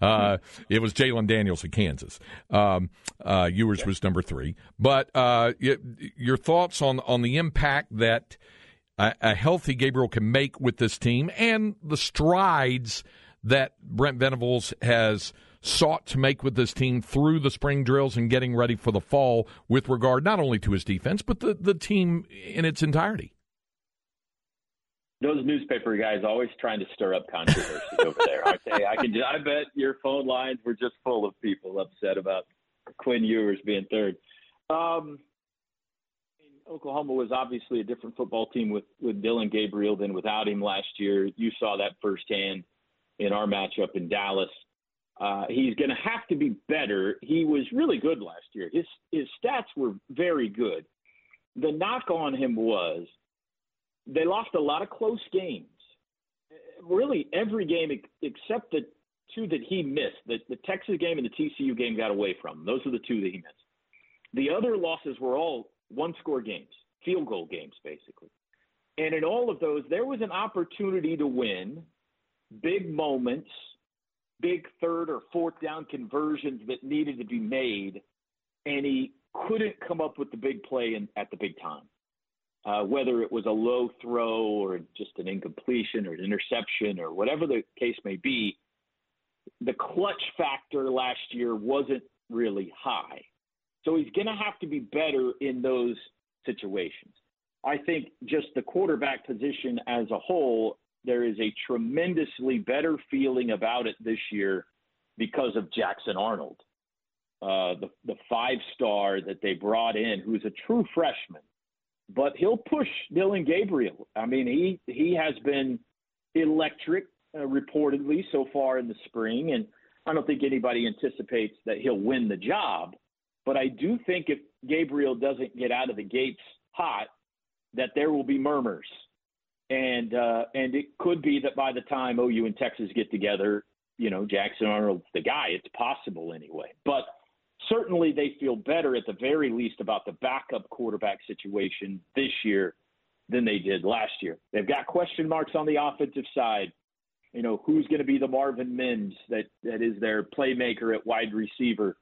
uh, it was Jalon Daniels of Kansas. Um, uh, Ewers was number three. But uh, your thoughts on on the impact that a, a healthy Gabriel can make with this team, and the strides that Brent Venables has sought to make with this team through the spring drills and getting ready for the fall with regard not only to his defense but the, the team in its entirety. Those newspaper guys always trying to stir up controversy over there. Tell you, I can. I bet your phone lines were just full of people upset about Quinn Ewers being third. Um, Oklahoma was obviously a different football team with with Dillon Gabriel than without him last year. You saw that firsthand in our matchup in Dallas. Uh, he's going to have to be better. He was really good last year. His his stats were very good. The knock on him was they lost a lot of close games. Really, every game except the two that he missed. The, the Texas game and the TCU game got away from him. Those are the two that he missed. The other losses were all one score games, field goal games, basically. And in all of those, there was an opportunity to win big moments, big third or fourth down conversions that needed to be made. And he couldn't come up with the big play in, at the big time uh, whether it was a low throw or just an incompletion or an interception or whatever the case may be, the clutch factor last year wasn't really high. So he's going to have to be better in those situations. I think just the quarterback position as a whole, there is a tremendously better feeling about it this year because of Jackson Arnold, uh, the, the five star that they brought in, who's a true freshman but he'll push Dillon Gabriel. I mean, he he has been electric uh, reportedly so far in the spring, and I don't think anybody anticipates that he'll win the job. But I do think if Gabriel doesn't get out of the gates hot, that there will be murmurs, and uh, and it could be that by the time OU and Texas get together, you know Jackson Arnold's the guy. It's possible anyway, but certainly they feel better at the very least about the backup quarterback situation this year than they did last year. They've got question marks on the offensive side. You know, who's going to be the Marvin Mims that, that is their playmaker at wide receiver?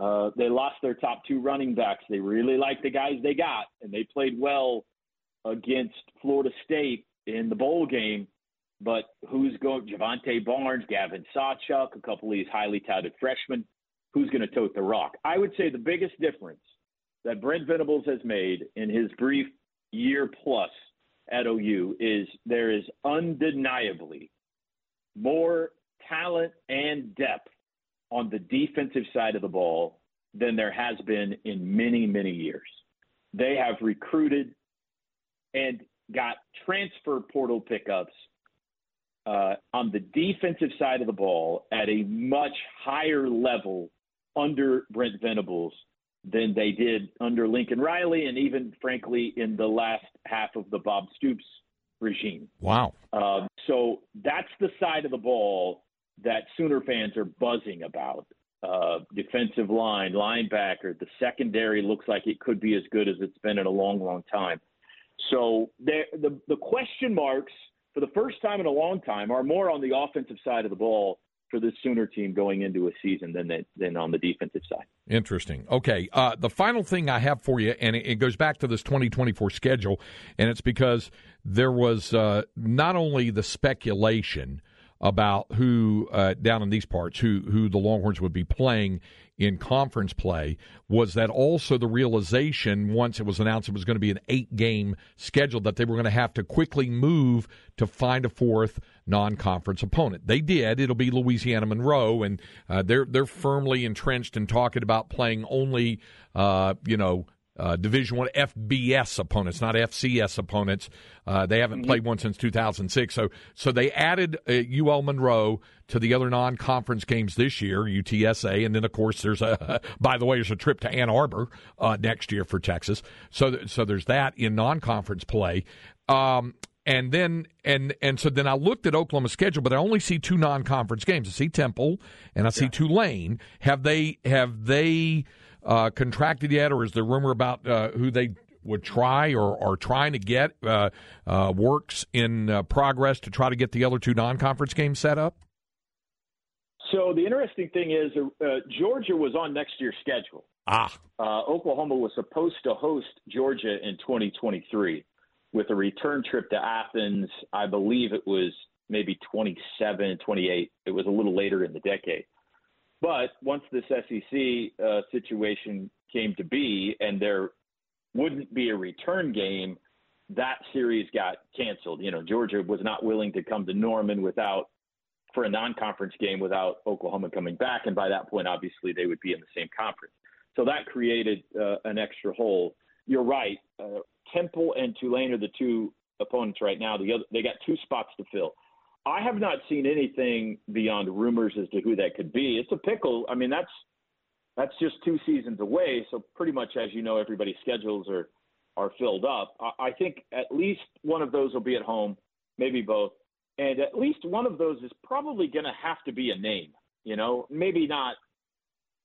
Uh, they lost their top two running backs. They really liked the guys they got, and they played well against Florida State in the bowl game. But who's going? Jovantae Barnes, Gavin Sawchuk, a couple of these highly touted freshmen. Who's going to tote the rock? I would say the biggest difference that Brent Venables has made in his brief year plus at OU is there is undeniably more talent and depth on the defensive side of the ball than there has been in many, many years. They have recruited and got transfer portal pickups uh, on the defensive side of the ball at a much higher level under Brent Venables than they did under Lincoln Riley and even, frankly, in the last half of the Bob Stoops regime. Wow. Um, so that's the side of the ball that Sooner fans are buzzing about. Uh, defensive line, linebacker, the secondary looks like it could be as good as it's been in a long, long time. So there, the the question marks for the first time in a long time are more on the offensive side of the ball for this Sooner team going into a season than than on the defensive side. Interesting. Okay. Uh, the final thing I have for you, and it, it, goes back to this 2024 schedule, and it's because there was uh, not only the speculation about who uh, down in these parts who who the Longhorns would be playing in conference play was that also the realization once it was announced it was going to be an eight game schedule that they were going to have to quickly move to find a fourth non conference opponent. They did. It'll be Louisiana Monroe, and uh, they're they're firmly entrenched in talking about playing only uh, you know uh, Division One FBS opponents, not FCS opponents. Uh, they haven't mm-hmm. played one since 2006. So, so they added uh, UL Monroe to the other non-conference games this year, UTSA, and then of course there's a. by the way, there's a trip to Ann Arbor uh, next year for Texas. So, so there's that in non-conference play. Um, and then and and so then I looked at Oklahoma's schedule, but I only see two non-conference games. I see Temple and I see yeah. Tulane. Have they have they uh, contracted yet, or is there rumor about uh, who they would try or are trying to get uh, uh works in uh, progress to try to get the other two non-conference games set up? So the interesting thing is, uh, Georgia was on next year's schedule. Ah, Oklahoma was supposed to host Georgia in 2023 with a return trip to Athens. I believe it was maybe 27, 28. It was a little later in the decade. But once this SEC uh, situation came to be and there wouldn't be a return game, that series got canceled. You know, Georgia was not willing to come to Norman without for a non-conference game without Oklahoma coming back, and by that point, obviously, they would be in the same conference. So that created uh, an extra hole. You're right. Uh, Temple and Tulane are the two opponents right now. The other, they got two spots to fill. I have not seen anything beyond rumors as to who that could be. It's a pickle. I mean, that's that's just two seasons away. So pretty much, as you know, everybody's schedules are are filled up. I, I think at least one of those will be at home, maybe both, and at least one of those is probably going to have to be a name. You know, maybe not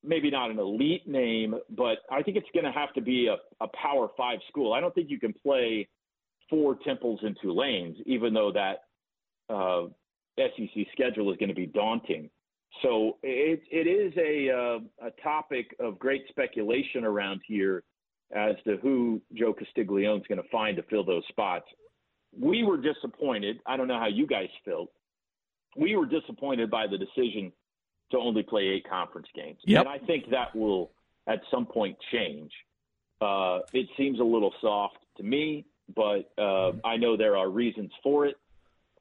maybe not an elite name, but I think it's going to have to be a, a Power Five school. I don't think you can play four Temples and Tulanes, even though that uh, SEC schedule is going to be daunting. So it, it is a, uh, a topic of great speculation around here as to who Joe Castiglione is going to find to fill those spots. We were disappointed. I don't know how you guys felt. We were disappointed by the decision to only play eight conference games. Yep. And I think that will at some point change. Uh, it seems a little soft to me, but uh, I know there are reasons for it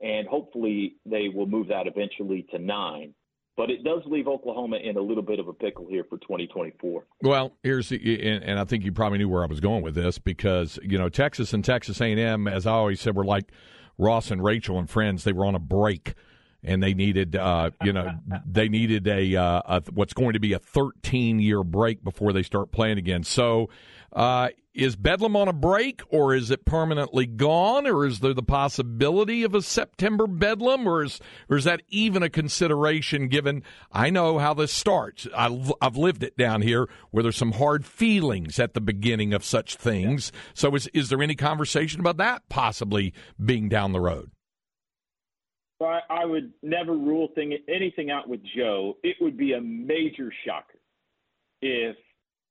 and hopefully they will move that eventually to nine. But it does leave Oklahoma in a little bit of a pickle here for 2024. Well, here's the, and, I think you probably knew where I was going with this because you know Texas and Texas A&M, as I always said, were like Ross and Rachel and friends. They were on a break and they needed, uh, you know, they needed a, uh, a what's going to be a 13 year break before they start playing again. So, uh, is Bedlam on a break, or is it permanently gone, or is there the possibility of a September Bedlam, or is or is that even a consideration? Given I know how this starts, I, I've lived it down here, where there's some hard feelings at the beginning of such things. So, is is there any conversation about that possibly being down the road? So I, I would never rule thing, anything out with Joe. It would be a major shocker if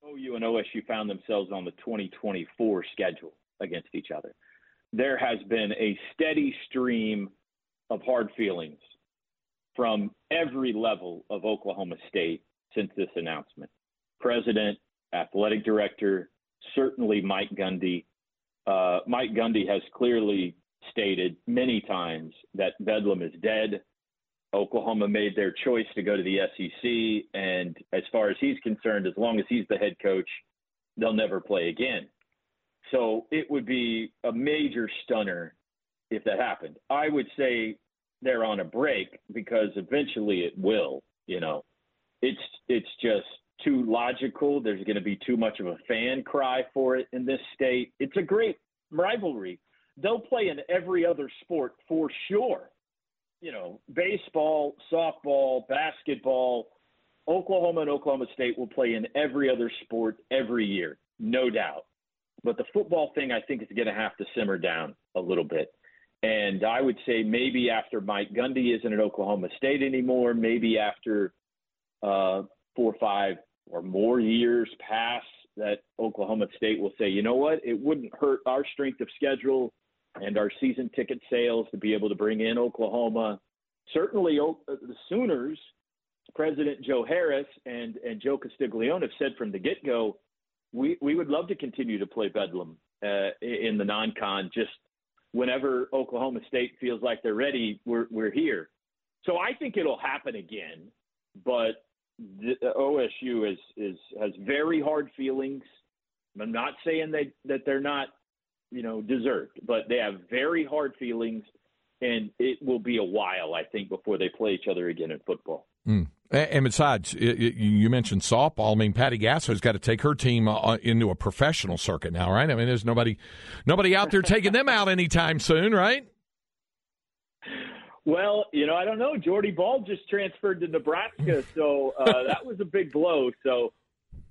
OU and OSU found themselves on the 2024 schedule against each other. There has been a steady stream of hard feelings from every level of Oklahoma State since this announcement. President, athletic director, certainly Mike Gundy. Uh, Mike Gundy has clearly stated many times that Bedlam is dead. Oklahoma made their choice to go to the SEC, and as far as he's concerned, as long as he's the head coach, they'll never play again. So it would be a major stunner if that happened. I would say they're on a break because eventually it will. You know, it's it's just too logical. There's going to be too much of a fan cry for it in this state. It's a great rivalry. They'll play in every other sport for sure you know, baseball, softball, basketball, Oklahoma and Oklahoma State will play in every other sport every year, no doubt. But the football thing, I think, is going to have to simmer down a little bit. And I would say maybe after Mike Gundy isn't at Oklahoma State anymore, maybe after uh, four or five or more years pass, that Oklahoma State will say, you know what, it wouldn't hurt our strength of schedule and our season ticket sales to be able to bring in Oklahoma. Certainly, the Sooners, President Joe Harroz and, and Joe Castiglione have said from the get go, we, we would love to continue to play Bedlam uh, in the non con. Just whenever Oklahoma State feels like they're ready, we're, we're here. So I think it'll happen again, but the, OSU is, is has very hard feelings. I'm not saying they, that they're not you know, deserved. But they have very hard feelings, and it will be a while, I think, before they play each other again in football. Mm. And besides, you mentioned softball. I mean, Patty Gasso's got to take her team uh, into a professional circuit now, right? I mean, there's nobody, nobody out there taking them out anytime soon, right? Well, you know, I don't know. Jordy Bahl just transferred to Nebraska, so uh, that was a big blow. So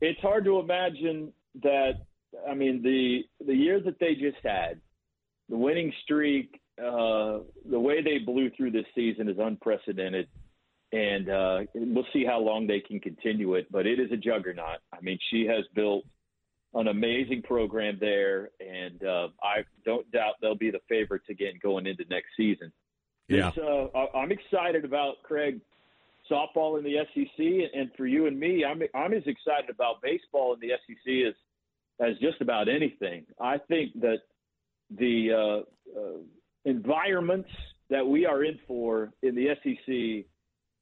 it's hard to imagine that I mean, the the year that they just had, the winning streak, uh, the way they blew through this season is unprecedented, and uh, we'll see how long they can continue it. But it is a juggernaut. I mean, she has built an amazing program there, and uh, I don't doubt they'll be the favorites again going into next season. Yeah, uh, I'm excited about Craig softball in the SEC, and for you and me, I'm I'm as excited about baseball in the SEC as as just about anything. I think that the uh, uh, environments that we are in for in the SEC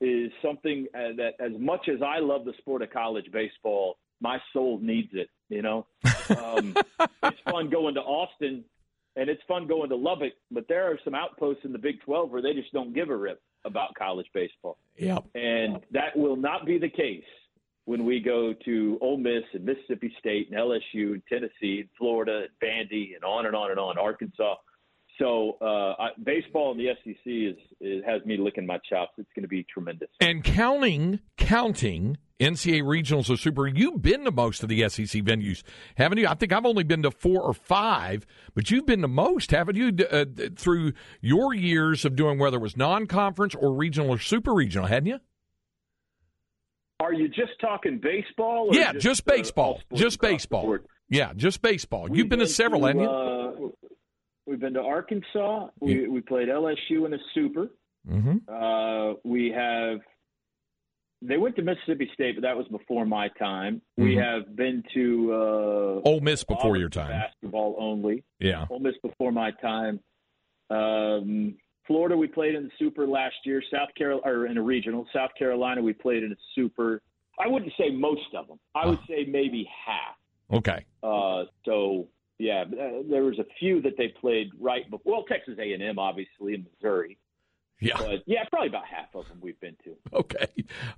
is something uh, that, as much as I love the sport of college baseball, my soul needs it. You know, um, it's fun going to Austin and it's fun going to Lubbock, but there are some outposts in the Big 12 where they just don't give a rip about college baseball. Yep. And that will not be the case when we go to Ole Miss and Mississippi State and LSU and Tennessee and Florida and Vandy and on and on and on, Arkansas. So uh, I, baseball in the SEC is, is has me licking my chops. It's going to be tremendous. And counting, counting NCAA regionals or super. You've been to most of the SEC venues, haven't you? I think I've only been to four or five, but you've been to most, haven't you? Uh, through your years of doing whether it was non-conference or regional or super regional, hadn't you? Are you just talking baseball? yeah, just, just baseball. Uh, just baseball. Yeah, just baseball. We've You've been, been to several, to, haven't you? Uh, we've been to Arkansas. We, we played LSU in a super. Mm-hmm. Uh, we have. They went to Mississippi State, but that was before my time. We Mhm. have been to uh, Ole Miss before your time. Basketball only. Yeah. Ole Miss before my time. Um, Florida, we played in the Super last year. South Carolina, or in a regional. South Carolina, we played in a Super. I wouldn't say most of them. I would say maybe half. Okay. Uh, so yeah, there was a few that they played right before. Well, Texas A&M, obviously, in Missouri. Yeah. But yeah, probably about half of them we've been to. Okay.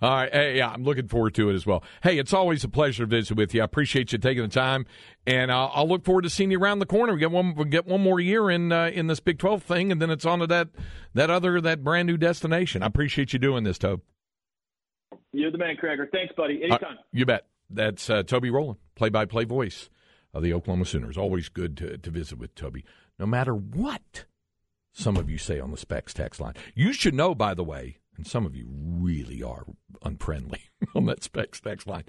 All right. Hey, yeah, I'm looking forward to it as well. Hey, it's always a pleasure to visit with you. I appreciate you taking the time, and uh, I'll look forward to seeing you around the corner. We get one, we get one more year in uh, in this Big 12 thing, and then it's on to that that other that brand new destination. I appreciate you doing this, Tobe. You're the man, Krager. Thanks, buddy. Uh, Anytime. you bet. That's uh, Toby Rowland, play-by-play voice of the Oklahoma Sooners. Always good to, to visit with Toby, no matter what some of you say on the Specs text line. You should know, by the way, and some of you really are unfriendly on that Specs text line,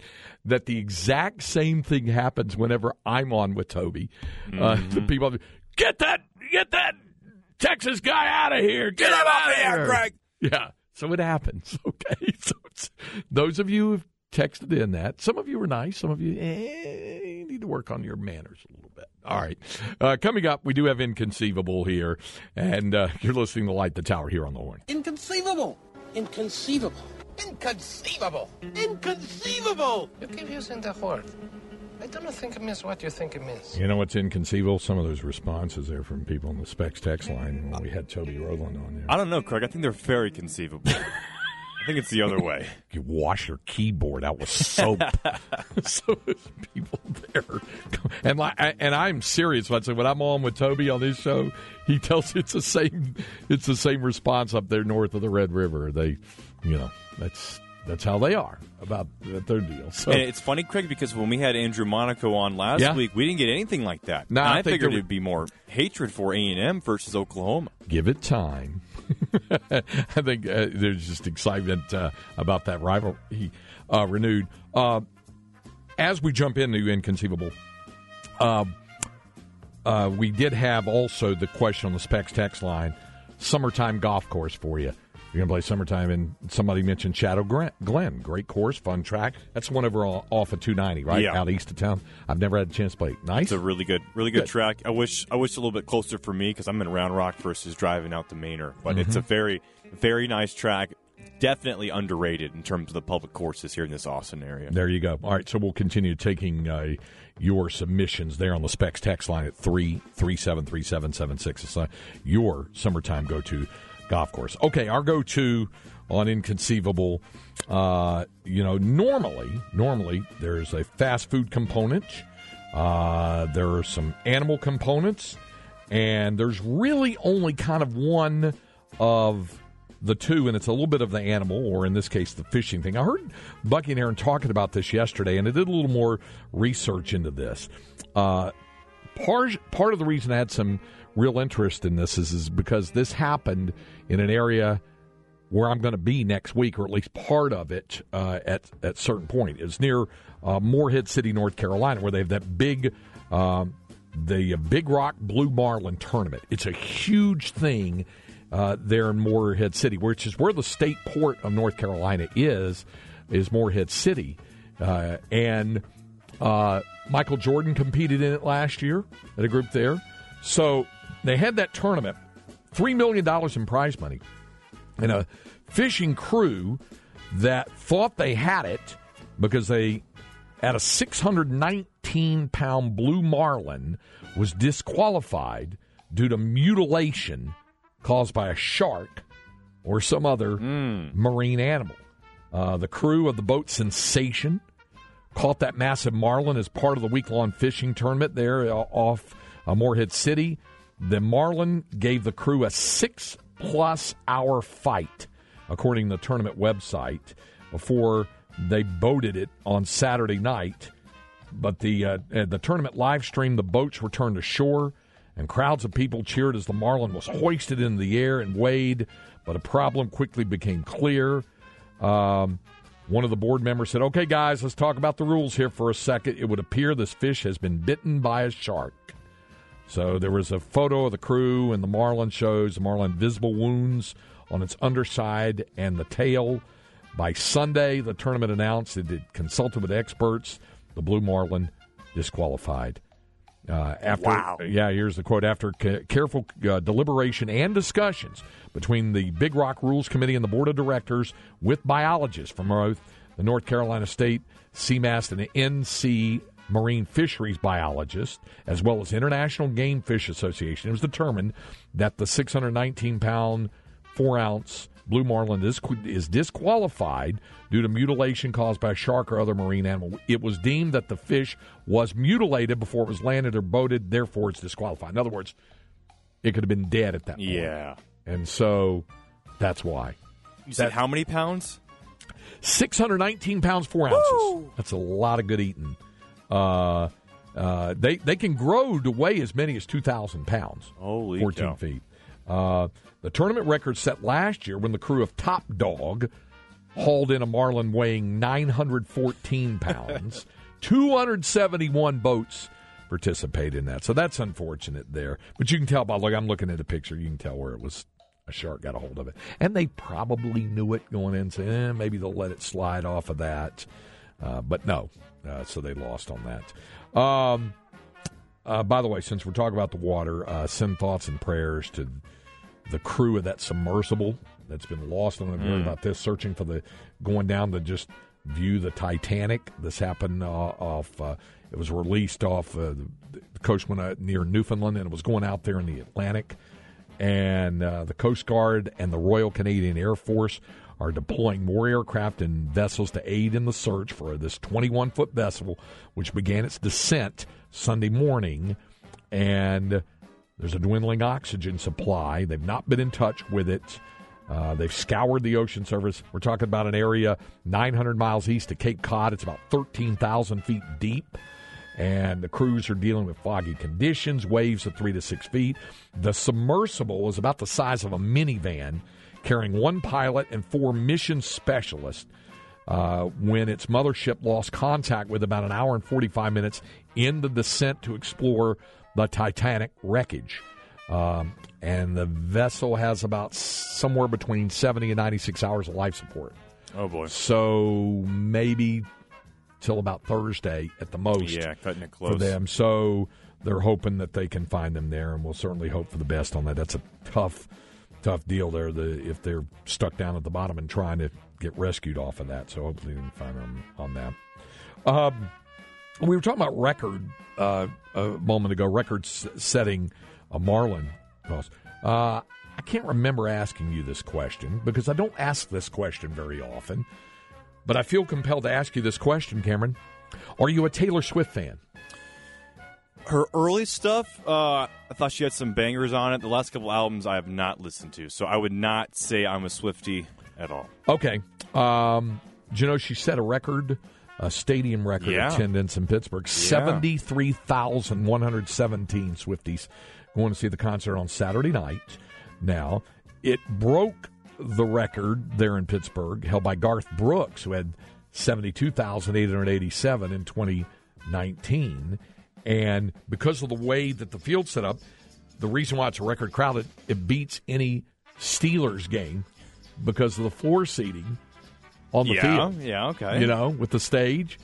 that the exact same thing happens whenever I'm on with Toby. Uh, the people, get that, get that Texas guy out of here. Get, him out of here, Greg. Yeah. So it happens. Okay. So it's, those of you who've texted in that, some of you are nice. Some of you, eh, you need to work on your manners a little bit. All right. Uh, coming up, we do have Inconceivable here. And uh, you're listening to Light the Tower here on the horn. Inconceivable. Inconceivable. Inconceivable! Inconceivable. You keep using the word. I don't think it means what you think it means. You know what's inconceivable? Some of those responses there from people on the Specs text line when we had Toby Rowland on there. I don't know, Craig. I think they're very conceivable. I think it's the other way. You wash your keyboard out with soap. so there's people there, and like, and I'm serious. When I say when I'm on with Toby on this show, he tells it's the same. It's the same response up there north of the Red River. They, you know, that's that's how they are about their deal. So And it's funny, Craig, because when we had Andrew Monaco on last Yeah. week, we didn't get anything like that. No, I I, think figured it'd be more hatred for A and M versus Oklahoma. give it time. I think uh, there's just excitement uh, about that rivalry uh, renewed. Uh, as we jump into inconceivable, uh, uh, we did have also the question on the specs text line: summertime golf course for you. You're gonna play summertime, and somebody mentioned Shadow Glen. Great course, fun track. That's one over off of 290, right Yeah. out east of town. I've never had a chance to play. Nice. It's a really good, really good, Good. track. I wish, I wish a little bit closer for me because I'm in Round Rock versus driving out to Manor. But it's a Mm-hmm. very, very nice track. Definitely underrated in terms of the public courses here in this Austin area. There you go. All right, so we'll continue taking uh, your submissions there on the specs text line at three three seven three seven seven six. It's uh, your summertime go to golf course. Okay, our go to on inconceivable. Uh, you know, normally, normally there's a fast food component. Uh, there are some animal components, and there's really only kind of one of the two, and it's a little bit of the animal, or in this case, the fishing thing. I heard Bucky and Aaron talking about this yesterday, and I did a little more research into this. Uh, part part of the reason I had some real interest in this is, is because this happened in an area where I'm going to be next week, or at least part of it uh, at at certain point. It's near uh, Morehead City, North Carolina, where they have that big. Um, the Big Rock Blue Marlin tournament. It's a huge thing uh, there in Morehead City, which is where the state port of North Carolina is, is Morehead City. Uh, and uh, Michael Jordan competed in it last year at a group there. So they had that tournament, $3 million in prize money, and a fishing crew that thought they had it because they at a 619 pound blue marlin was disqualified due to mutilation caused by a shark or some other marine animal. Uh, the crew of the boat Sensation caught that massive marlin as part of the week long fishing tournament there uh, off uh, Morehead City. The marlin gave the crew a six plus hour fight, according to the tournament website, before they boated it on Saturday night. But the uh, uh, the tournament live streamed the boats returned to shore, and crowds of people cheered as the marlin was hoisted in the air and weighed. But a problem quickly became clear. Um, one of the board members said, Okay, guys, let's talk about the rules here for a second. It would appear this fish has been bitten by a shark. So there was a photo of the crew, and the marlin shows the marlin visible wounds on its underside and the tail. By Sunday, the tournament announced it had consulted with experts. The blue marlin disqualified. Uh, after, Wow. Yeah, here's the quote. After ca- careful uh, deliberation and discussions between the Big Rock Rules Committee and the Board of Directors with biologists from both the North Carolina State CMAS and the NC Marine Fisheries biologist, as well as International Game Fish Association, it was determined that the 619 pound four ounce blue marlin is, is disqualified due to mutilation caused by a shark or other marine animal. It was deemed that the fish was mutilated before it was landed or boated, therefore it's disqualified. In other words, it could have been dead at that point. Yeah. And so that's why. You said how many pounds? 619 pounds, four ounces. That's a lot of good eating. Uh, uh, they they can grow to weigh as many as 2,000 pounds. Holy 14 cow. feet. Uh, the tournament record set last year when the crew of Top Dog hauled in a marlin weighing 914 pounds. 271 boats participated in that. So that's unfortunate there. But you can tell by look, I'm looking at the picture. You can tell where it was. A shark got a hold of it, and they probably knew it going in. So eh, maybe they'll let it slide off of that. Uh, but no, uh, so they lost on that. Um, uh, by the way, since we're talking about the water, uh, send thoughts and prayers to the crew of that submersible that's been lost. I don't know if heard about this, searching for the going down to just view the Titanic. This happened uh, off. Uh, it was released off uh, the, coast went out near Newfoundland, and it was going out there in the Atlantic. And uh, the Coast Guard and the Royal Canadian Air Force are deploying more aircraft and vessels to aid in the search for this 21 foot vessel, which began its descent Sunday morning. And there's a dwindling oxygen supply. They've not been in touch with it. Uh, they've scoured the ocean surface. We're talking about an area 900 miles east of Cape Cod. It's about 13,000 feet deep. And the crews are dealing with foggy conditions, waves of three to six feet. The submersible is about the size of a minivan, carrying one pilot and four mission specialists. Uh, when its mothership lost contact with about an hour and 45 minutes in the descent to explore the Titanic wreckage. Um, and the vessel has about somewhere between 70 and 96 hours of life support. Oh boy. So maybe till about Thursday at the most Yeah, cutting it close. for them. So they're hoping that they can find them there, and we'll certainly hope for the best on that. That's a tough, tough deal there. The if they're stuck down at the bottom and trying to get rescued off of that. So hopefully they can find them on that. Um, we were talking about record uh, a moment ago, record setting a Marlin. Uh, I can't remember asking you this question because I don't ask this question very often, but I feel compelled to ask you this question, Cameron. Are you a Taylor Swift fan? Her early stuff, uh, I thought she had some bangers on it. The last couple albums I have not listened to, so I would not say I'm a Swifty at all. Okay. Um, do you know she set a record, a stadium record Yeah. attendance in Pittsburgh? 73,117 Swifties going to see the concert on Saturday night. Now, it broke the record there in Pittsburgh, held by Garth Brooks, who had 72,887 in 2019. And because of the way that the field's set up, the reason why it's a record crowd, it, it beats any Steelers game because of the floor seating on the yeah, field. yeah, okay. You know, with the stage.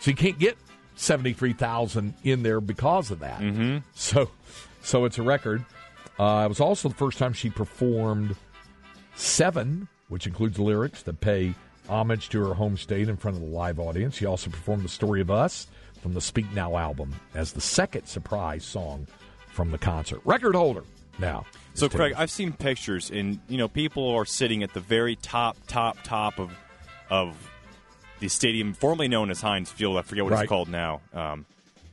So you can't get 73,000 in there because of that. Mm-hmm. So, so it's a record. Uh, it was also the first time she performed seven, which includes lyrics that pay homage to her home state in front of the live audience. She also performed The Story of Us from the Speak Now album as the second surprise song from the concert. Record holder now. So, Craig, I've seen pictures, and you know, people are sitting at the very top, top, top of of the stadium formerly known as Heinz Field. I forget what Right. it's called now. Um,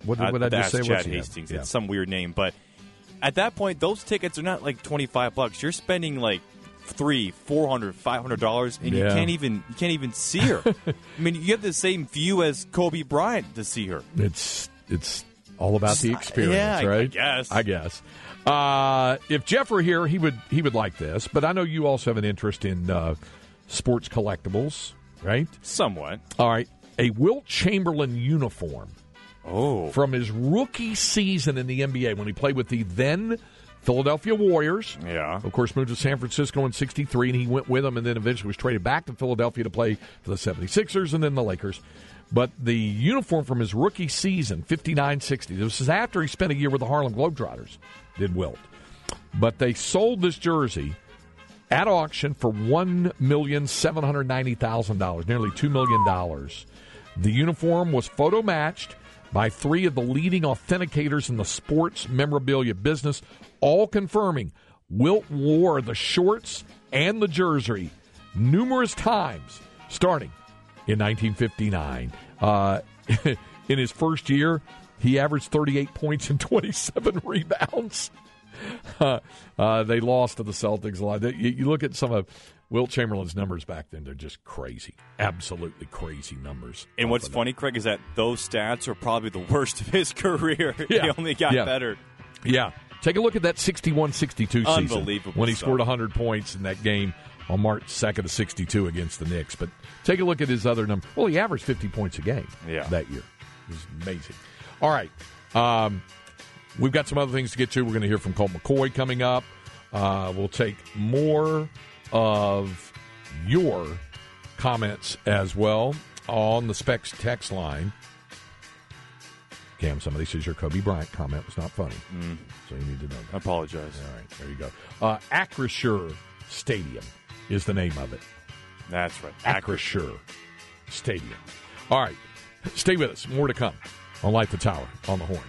What did- I- what did I just say? Chad What's- Hastings. yeah. It's some weird name, but at that point, those tickets are not like twenty five bucks. You're spending like three, four hundred, five hundred dollars, and you can't even you can't even see her. I mean, you have the same view as Kobe Bryant to see her. It's it's all about the experience, yeah, I- I right? guess. I guess. Uh, if Jeff were here, he would he would like this. But I know you also have an interest in uh, sports collectibles, right? Somewhat. All right, a Wilt Chamberlain uniform Oh, from his rookie season in the NBA when he played with the then Philadelphia Warriors. yeah. Of course, moved to San Francisco in 63, and he went with them, and then eventually was traded back to Philadelphia to play for the 76ers and then the Lakers. But the uniform from his rookie season, 59 60, this is after he spent a year with the Harlem Globetrotters, did Wilt. But they sold this jersey at auction for $1,790,000, nearly $2 million. The uniform was photo matched by three of the leading authenticators in the sports memorabilia business, all confirming Wilt wore the shorts and the jersey numerous times, starting in 1959. Uh, in his first year, he averaged 38 points and 27 rebounds. Uh, uh, they lost to the Celtics a lot. You, you look at some of Wilt Chamberlain's numbers back then; they're just crazy, absolutely crazy numbers. And what's of that. funny, Craig, is that those stats are probably the worst of his career. Yeah. he only got Yeah. better. Yeah. Take a look at that 61 62 season. Unbelievable When he scored 100 points in that game on March 2nd of 62 against the Knicks. But take a look at his other number. Well, he averaged 50 points a game Yeah. that year. It was amazing. All right. Um, we've got some other things to get to. We're going to hear from Colt McCoy coming up. Uh, we'll take more of your comments as well on the Specs text line. Cam, somebody says your Kobe Bryant comment was not funny. So you need to know I apologize. All right, there you go. Uh, Acrisure Stadium is the name of it. That's right. Acrisure Stadium. All right, stay with us. More to come on Light the Tower on the Horn.